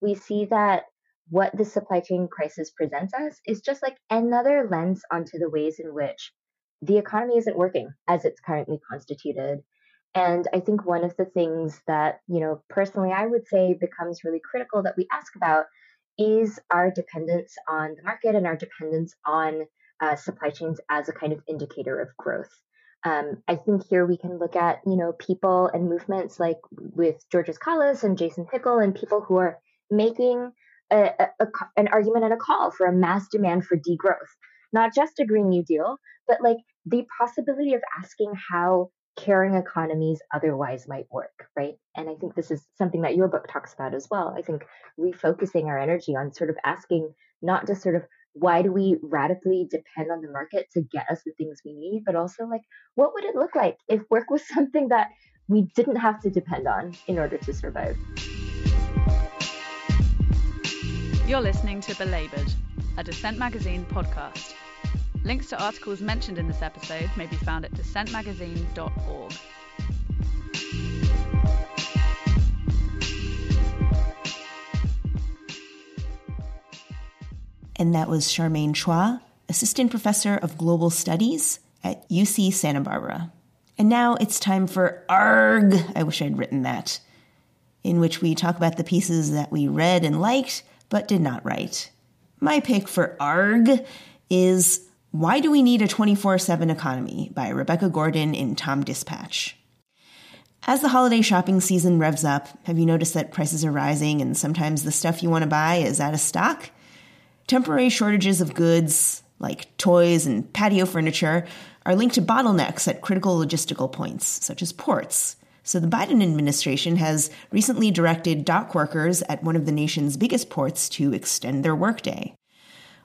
we see that what the supply chain crisis presents us is just like another lens onto the ways in which the economy isn't working as it's currently constituted. And I think one of the things that, you know, personally I would say becomes really critical that we ask about is our dependence on the market and our dependence on uh, supply chains as a kind of indicator of growth. Um, I think here we can look at, you know, people and movements like with Georgios Kallis and Jason Hickel and people who are making a, a, a, an argument and a call for a mass demand for degrowth, not just a Green New Deal, but like the possibility of asking how caring economies otherwise might work, right? And I think this is something that your book talks about as well. I think refocusing our energy on sort of asking not just sort of why do we radically depend on the market to get us the things we need but also like what would it look like if work was something that we didn't have to depend on in order to survive you're listening to belabored a dissent magazine podcast links to articles mentioned in this episode may be found at dissentmagazine.org and that was Charmaine Chua, Assistant Professor of Global Studies at UC Santa Barbara. And now it's time for ARG. I wish I'd written that, in which we talk about the pieces that we read and liked, but did not write. My pick for ARG is Why Do We Need a 24 7 Economy by Rebecca Gordon in TomDispatch. As the holiday shopping season revs up, have you noticed that prices are rising and sometimes the stuff you want to buy is out of stock? Temporary shortages of goods, like toys and patio furniture, are linked to bottlenecks at critical logistical points, such as ports. So the Biden administration has recently directed dock workers at one of the nation's biggest ports to extend their workday.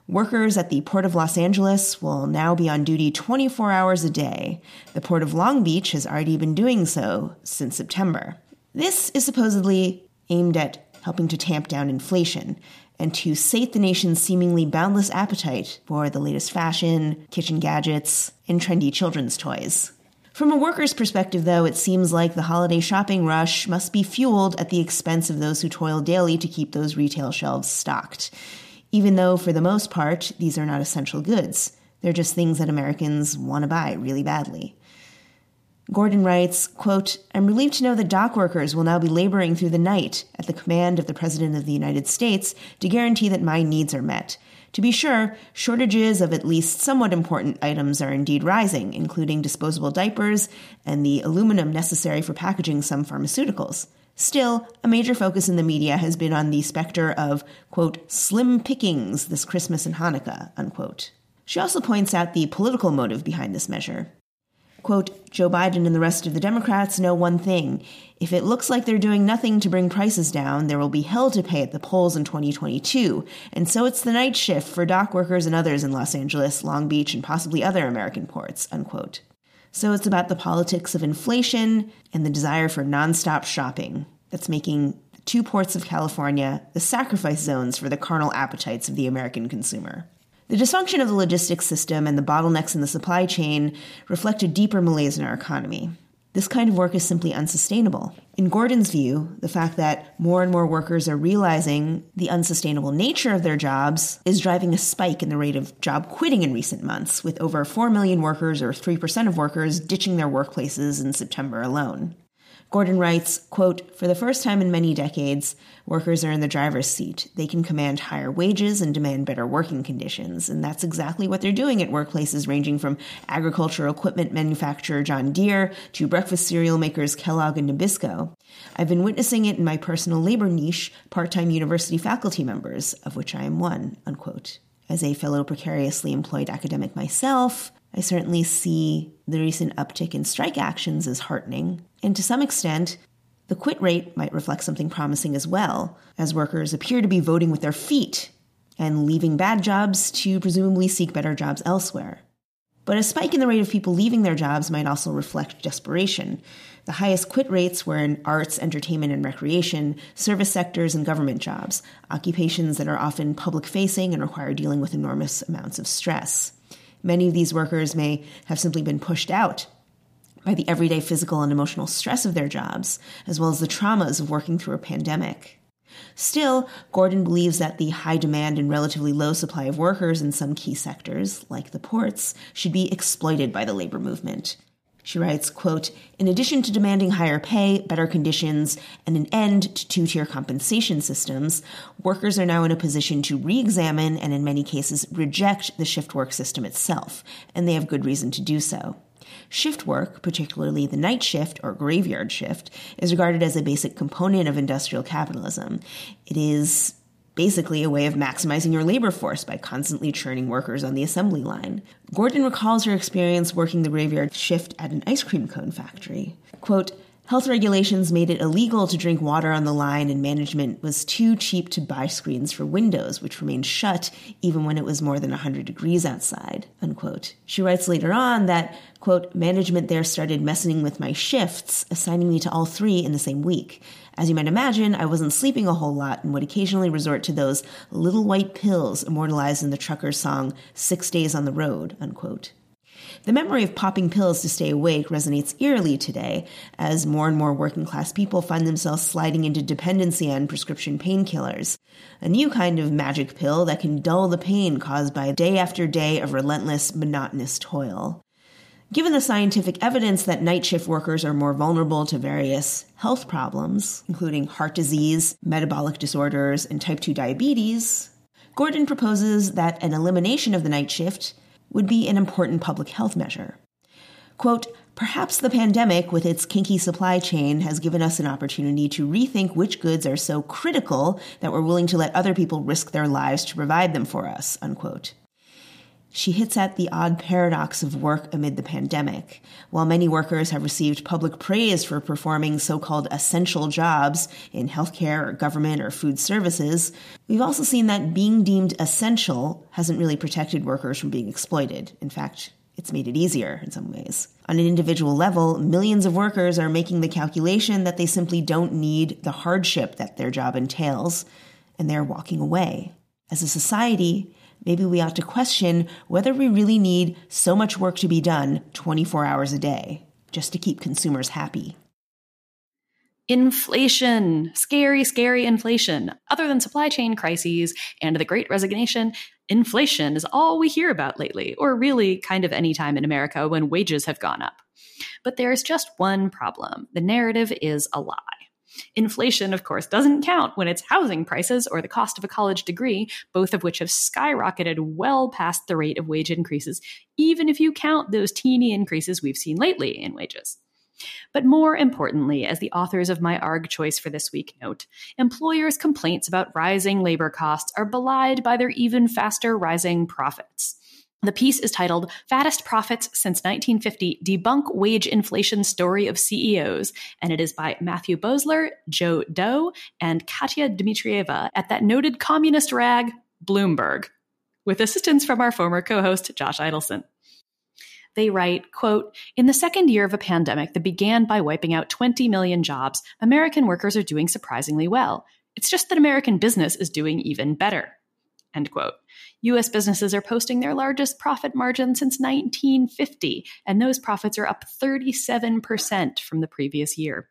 Workers at the Port of Los Angeles will now be on duty 24 hours a day. The Port of Long Beach has already been doing so since September. This is supposedly aimed at helping to tamp down inflation and to sate the nation's seemingly boundless appetite for the latest fashion, kitchen gadgets, and trendy children's toys. From a worker's perspective, though, it seems like the holiday shopping rush must be fueled at the expense of those who toil daily to keep those retail shelves stocked even though for the most part, these are not essential goods. They're just things that Americans want to buy really badly. Gordon writes, quote, I'm relieved to know that dock workers will now be laboring through the night at the command of the President of the United States to guarantee that my needs are met. To be sure, shortages of at least somewhat important items are indeed rising, including disposable diapers and the aluminum necessary for packaging some pharmaceuticals. Still, a major focus in the media has been on the specter of, quote, slim pickings this Christmas and Hanukkah, unquote. She also points out the political motive behind this measure. Quote, Joe Biden and the rest of the Democrats know one thing. If it looks like they're doing nothing to bring prices down, there will be hell to pay at the polls in 2022. And so it's the night shift for dock workers and others in Los Angeles, Long Beach, and possibly other American ports, unquote. So it's about the politics of inflation and the desire for nonstop shopping that's making two ports of California the sacrifice zones for the carnal appetites of the American consumer. The dysfunction of the logistics system and the bottlenecks in the supply chain reflect a deeper malaise in our economy. This kind of work is simply unsustainable. In Gordon's view, the fact that more and more workers are realizing the unsustainable nature of their jobs is driving a spike in the rate of job quitting in recent months, with over 4 million workers, or 3% of workers, ditching their workplaces in September alone. Gordon writes, quote, For the first time in many decades, workers are in the driver's seat. They can command higher wages and demand better working conditions. And that's exactly what they're doing at workplaces ranging from agricultural equipment manufacturer John Deere to breakfast cereal makers Kellogg and Nabisco. I've been witnessing it in my personal labor niche, part-time university faculty members, of which I am one, unquote. As a fellow precariously employed academic myself, I certainly see the recent uptick in strike actions as heartening, and to some extent, the quit rate might reflect something promising as well, as workers appear to be voting with their feet and leaving bad jobs to presumably seek better jobs elsewhere. But a spike in the rate of people leaving their jobs might also reflect desperation. The highest quit rates were in arts, entertainment, and recreation, service sectors, and government jobs, occupations that are often public facing and require dealing with enormous amounts of stress. Many of these workers may have simply been pushed out by the everyday physical and emotional stress of their jobs, as well as the traumas of working through a pandemic. Still, Gordon believes that the high demand and relatively low supply of workers in some key sectors, like the ports, should be exploited by the labor movement. She writes, quote, In addition to demanding higher pay, better conditions, and an end to two-tier compensation systems, workers are now in a position to re-examine and in many cases reject the shift work system itself, and they have good reason to do so. Shift work, particularly the night shift or graveyard shift, is regarded as a basic component of industrial capitalism. It is basically a way of maximizing your labor force by constantly churning workers on the assembly line. Gordon recalls her experience working the graveyard shift at an ice cream cone factory. Quote, Health regulations made it illegal to drink water on the line, and management was too cheap to buy screens for windows, which remained shut even when it was more than 100 degrees outside. Unquote. She writes later on that, quote, management there started messing with my shifts, assigning me to all three in the same week. As you might imagine, I wasn't sleeping a whole lot and would occasionally resort to those little white pills immortalized in the trucker's song, Six Days on the Road, unquote. The memory of popping pills to stay awake resonates eerily today as more and more working class people find themselves sliding into dependency on prescription painkillers, a new kind of magic pill that can dull the pain caused by day after day of relentless, monotonous toil. Given the scientific evidence that night shift workers are more vulnerable to various health problems, including heart disease, metabolic disorders, and type 2 diabetes, Gordon proposes that an elimination of the night shift would be an important public health measure. Quote, Perhaps the pandemic, with its kinky supply chain, has given us an opportunity to rethink which goods are so critical that we're willing to let other people risk their lives to provide them for us. Unquote. She hits at the odd paradox of work amid the pandemic. While many workers have received public praise for performing so called essential jobs in healthcare or government or food services, we've also seen that being deemed essential hasn't really protected workers from being exploited. In fact, it's made it easier in some ways. On an individual level, millions of workers are making the calculation that they simply don't need the hardship that their job entails, and they're walking away. As a society, maybe we ought to question whether we really need so much work to be done 24 hours a day just to keep consumers happy. Inflation, scary, scary inflation. Other than supply chain crises and the great resignation, inflation is all we hear about lately, or really kind of any time in America when wages have gone up. But there's just one problem the narrative is a lie. Inflation, of course, doesn't count when it's housing prices or the cost of a college degree, both of which have skyrocketed well past the rate of wage increases, even if you count those teeny increases we've seen lately in wages. But more importantly, as the authors of my ARG choice for this week note, employers' complaints about rising labor costs are belied by their even faster rising profits. The piece is titled Fattest Profits Since 1950 Debunk Wage Inflation Story of CEOs, and it is by Matthew Boesler, Joe Deaux, and Katia Dmitrieva at that noted communist rag, Bloomberg, with assistance from our former co host, Josh Eidelson. They write, quote, In the second year of a pandemic that began by wiping out 20 million jobs, American workers are doing surprisingly well. It's just that American business is doing even better. End quote. US businesses are posting their largest profit margin since 1950, and those profits are up 37% from the previous year.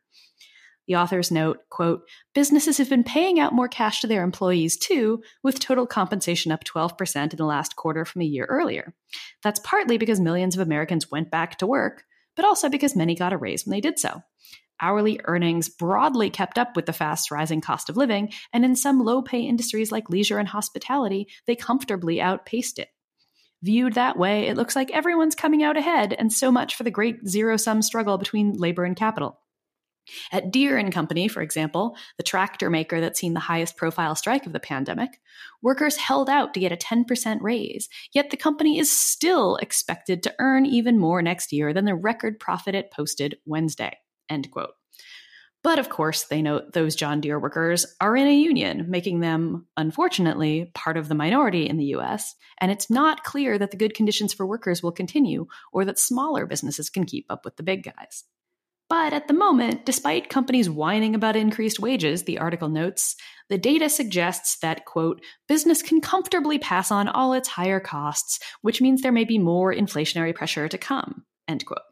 The authors note, quote, businesses have been paying out more cash to their employees too, with total compensation up 12% in the last quarter from a year earlier. That's partly because millions of Americans went back to work, but also because many got a raise when they did so hourly earnings broadly kept up with the fast rising cost of living, and in some low pay industries like leisure and hospitality, they comfortably outpaced it. Viewed that way, it looks like everyone's coming out ahead, and so much for the great zero sum struggle between labor and capital. At Deere and Company, for example, the tractor maker that's seen the highest profile strike of the pandemic, workers held out to get a 10% raise, yet the company is still expected to earn even more next year than the record profit it posted Wednesday. End quote. But of course, they note those John Deere workers are in a union, making them, unfortunately, part of the minority in the US. And it's not clear that the good conditions for workers will continue or that smaller businesses can keep up with the big guys. But at the moment, despite companies whining about increased wages, the article notes, the data suggests that, quote, business can comfortably pass on all its higher costs, which means there may be more inflationary pressure to come, end quote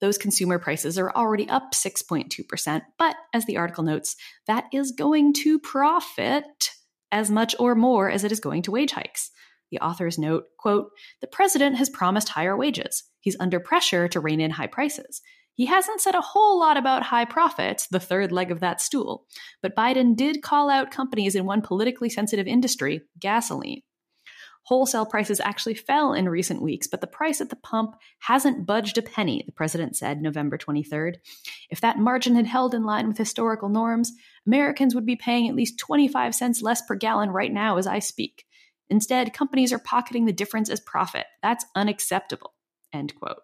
those consumer prices are already up 6.2%. But as the article notes, that is going to profit as much or more as it is going to wage hikes. The authors note, quote, the president has promised higher wages. He's under pressure to rein in high prices. He hasn't said a whole lot about high profits, the third leg of that stool, but Biden did call out companies in one politically sensitive industry, gasoline. Wholesale prices actually fell in recent weeks, but the price at the pump hasn't budged a penny, the president said November 23rd. If that margin had held in line with historical norms, Americans would be paying at least 25 cents less per gallon right now as I speak. Instead, companies are pocketing the difference as profit. That's unacceptable. End quote.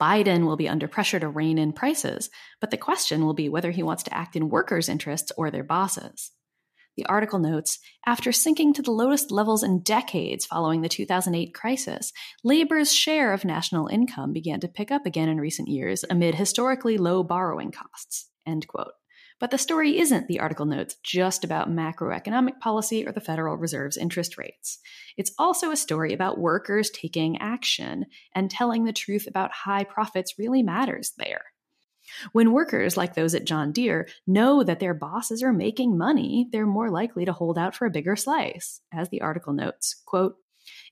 Biden will be under pressure to rein in prices, but the question will be whether he wants to act in workers' interests or their bosses. The article notes after sinking to the lowest levels in decades following the 2008 crisis, labor's share of national income began to pick up again in recent years amid historically low borrowing costs. End quote. But the story isn't, the article notes, just about macroeconomic policy or the Federal Reserve's interest rates. It's also a story about workers taking action and telling the truth about high profits really matters there. When workers like those at John Deere know that their bosses are making money, they're more likely to hold out for a bigger slice. As the article notes, quote,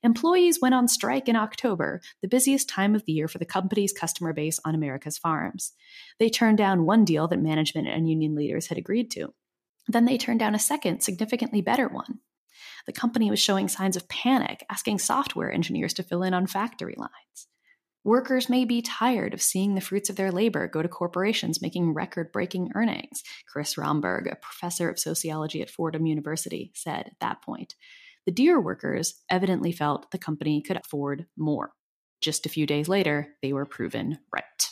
Employees went on strike in October, the busiest time of the year for the company's customer base on America's farms. They turned down one deal that management and union leaders had agreed to. Then they turned down a second, significantly better one. The company was showing signs of panic, asking software engineers to fill in on factory lines. Workers may be tired of seeing the fruits of their labor go to corporations making record breaking earnings, Chris Rhomberg, a professor of sociology at Fordham University, said at that point. the Deere workers evidently felt the company could afford more. Just a few days later, they were proven right.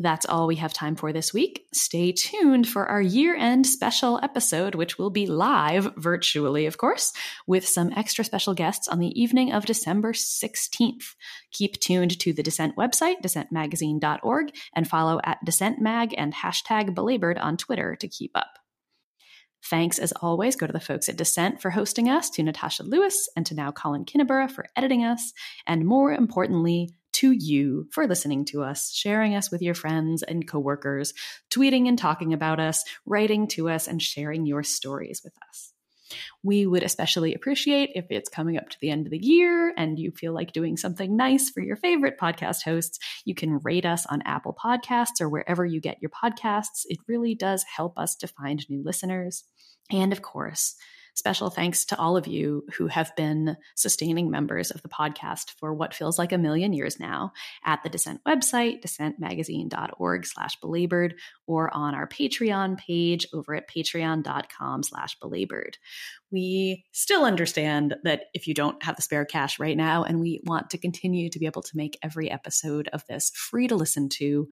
That's all we have time for this week. Stay tuned for our year end special episode, which will be live virtually, of course, with some extra special guests on the evening of December 16th. Keep tuned to the Dissent website, dissentmagazine.org, and follow at dissentmag and hashtag belabored on Twitter to keep up. Thanks, as always, go to the folks at Dissent for hosting us, to Natasha Lewis, and to now Colin Kinniburgh for editing us, and more importantly, to you for listening to us, sharing us with your friends and coworkers, tweeting and talking about us, writing to us, and sharing your stories with us. We would especially appreciate if it's coming up to the end of the year and you feel like doing something nice for your favorite podcast hosts. You can rate us on Apple Podcasts or wherever you get your podcasts. It really does help us to find new listeners. And of course, Special thanks to all of you who have been sustaining members of the podcast for what feels like a million years now at the Dissent website, dissentmagazine.org slash belabored, or on our Patreon page over at patreon.com slash belabored. We still understand that if you don't have the spare cash right now, and we want to continue to be able to make every episode of this free to listen to,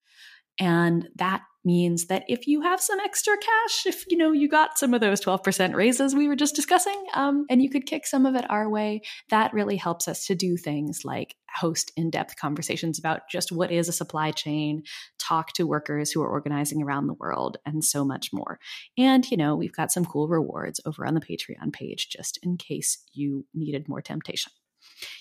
and that means that if you have some extra cash, if you know you got some of those 12% raises we were just discussing, um, and you could kick some of it our way, that really helps us to do things like host in-depth conversations about just what is a supply chain, talk to workers who are organizing around the world, and so much more. And you know, we've got some cool rewards over on the Patreon page just in case you needed more temptation.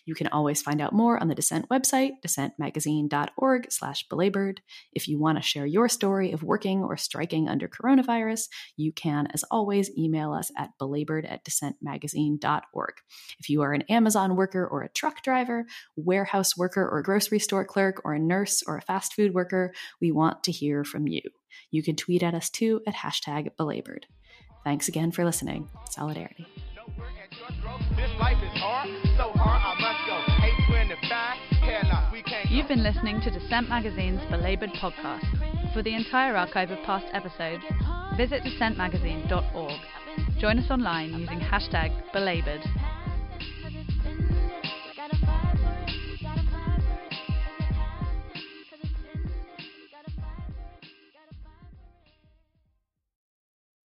You can always find out more on the Dissent website, dissentmagazine.org slash belabored. If you want to share your story of working or striking under coronavirus, you can, as always, email us at belabored at dissentmagazine.org. If you are an Amazon worker or a truck driver, warehouse worker or grocery store clerk or a nurse or a fast food worker, we want to hear from you. You can tweet at us too at hashtag belabored. Thanks again for listening. Solidarity. You've been listening to Dissent Magazine's Belabored podcast. For the entire archive of past episodes, visit dissentmagazine.org. Join us online using hashtag belabored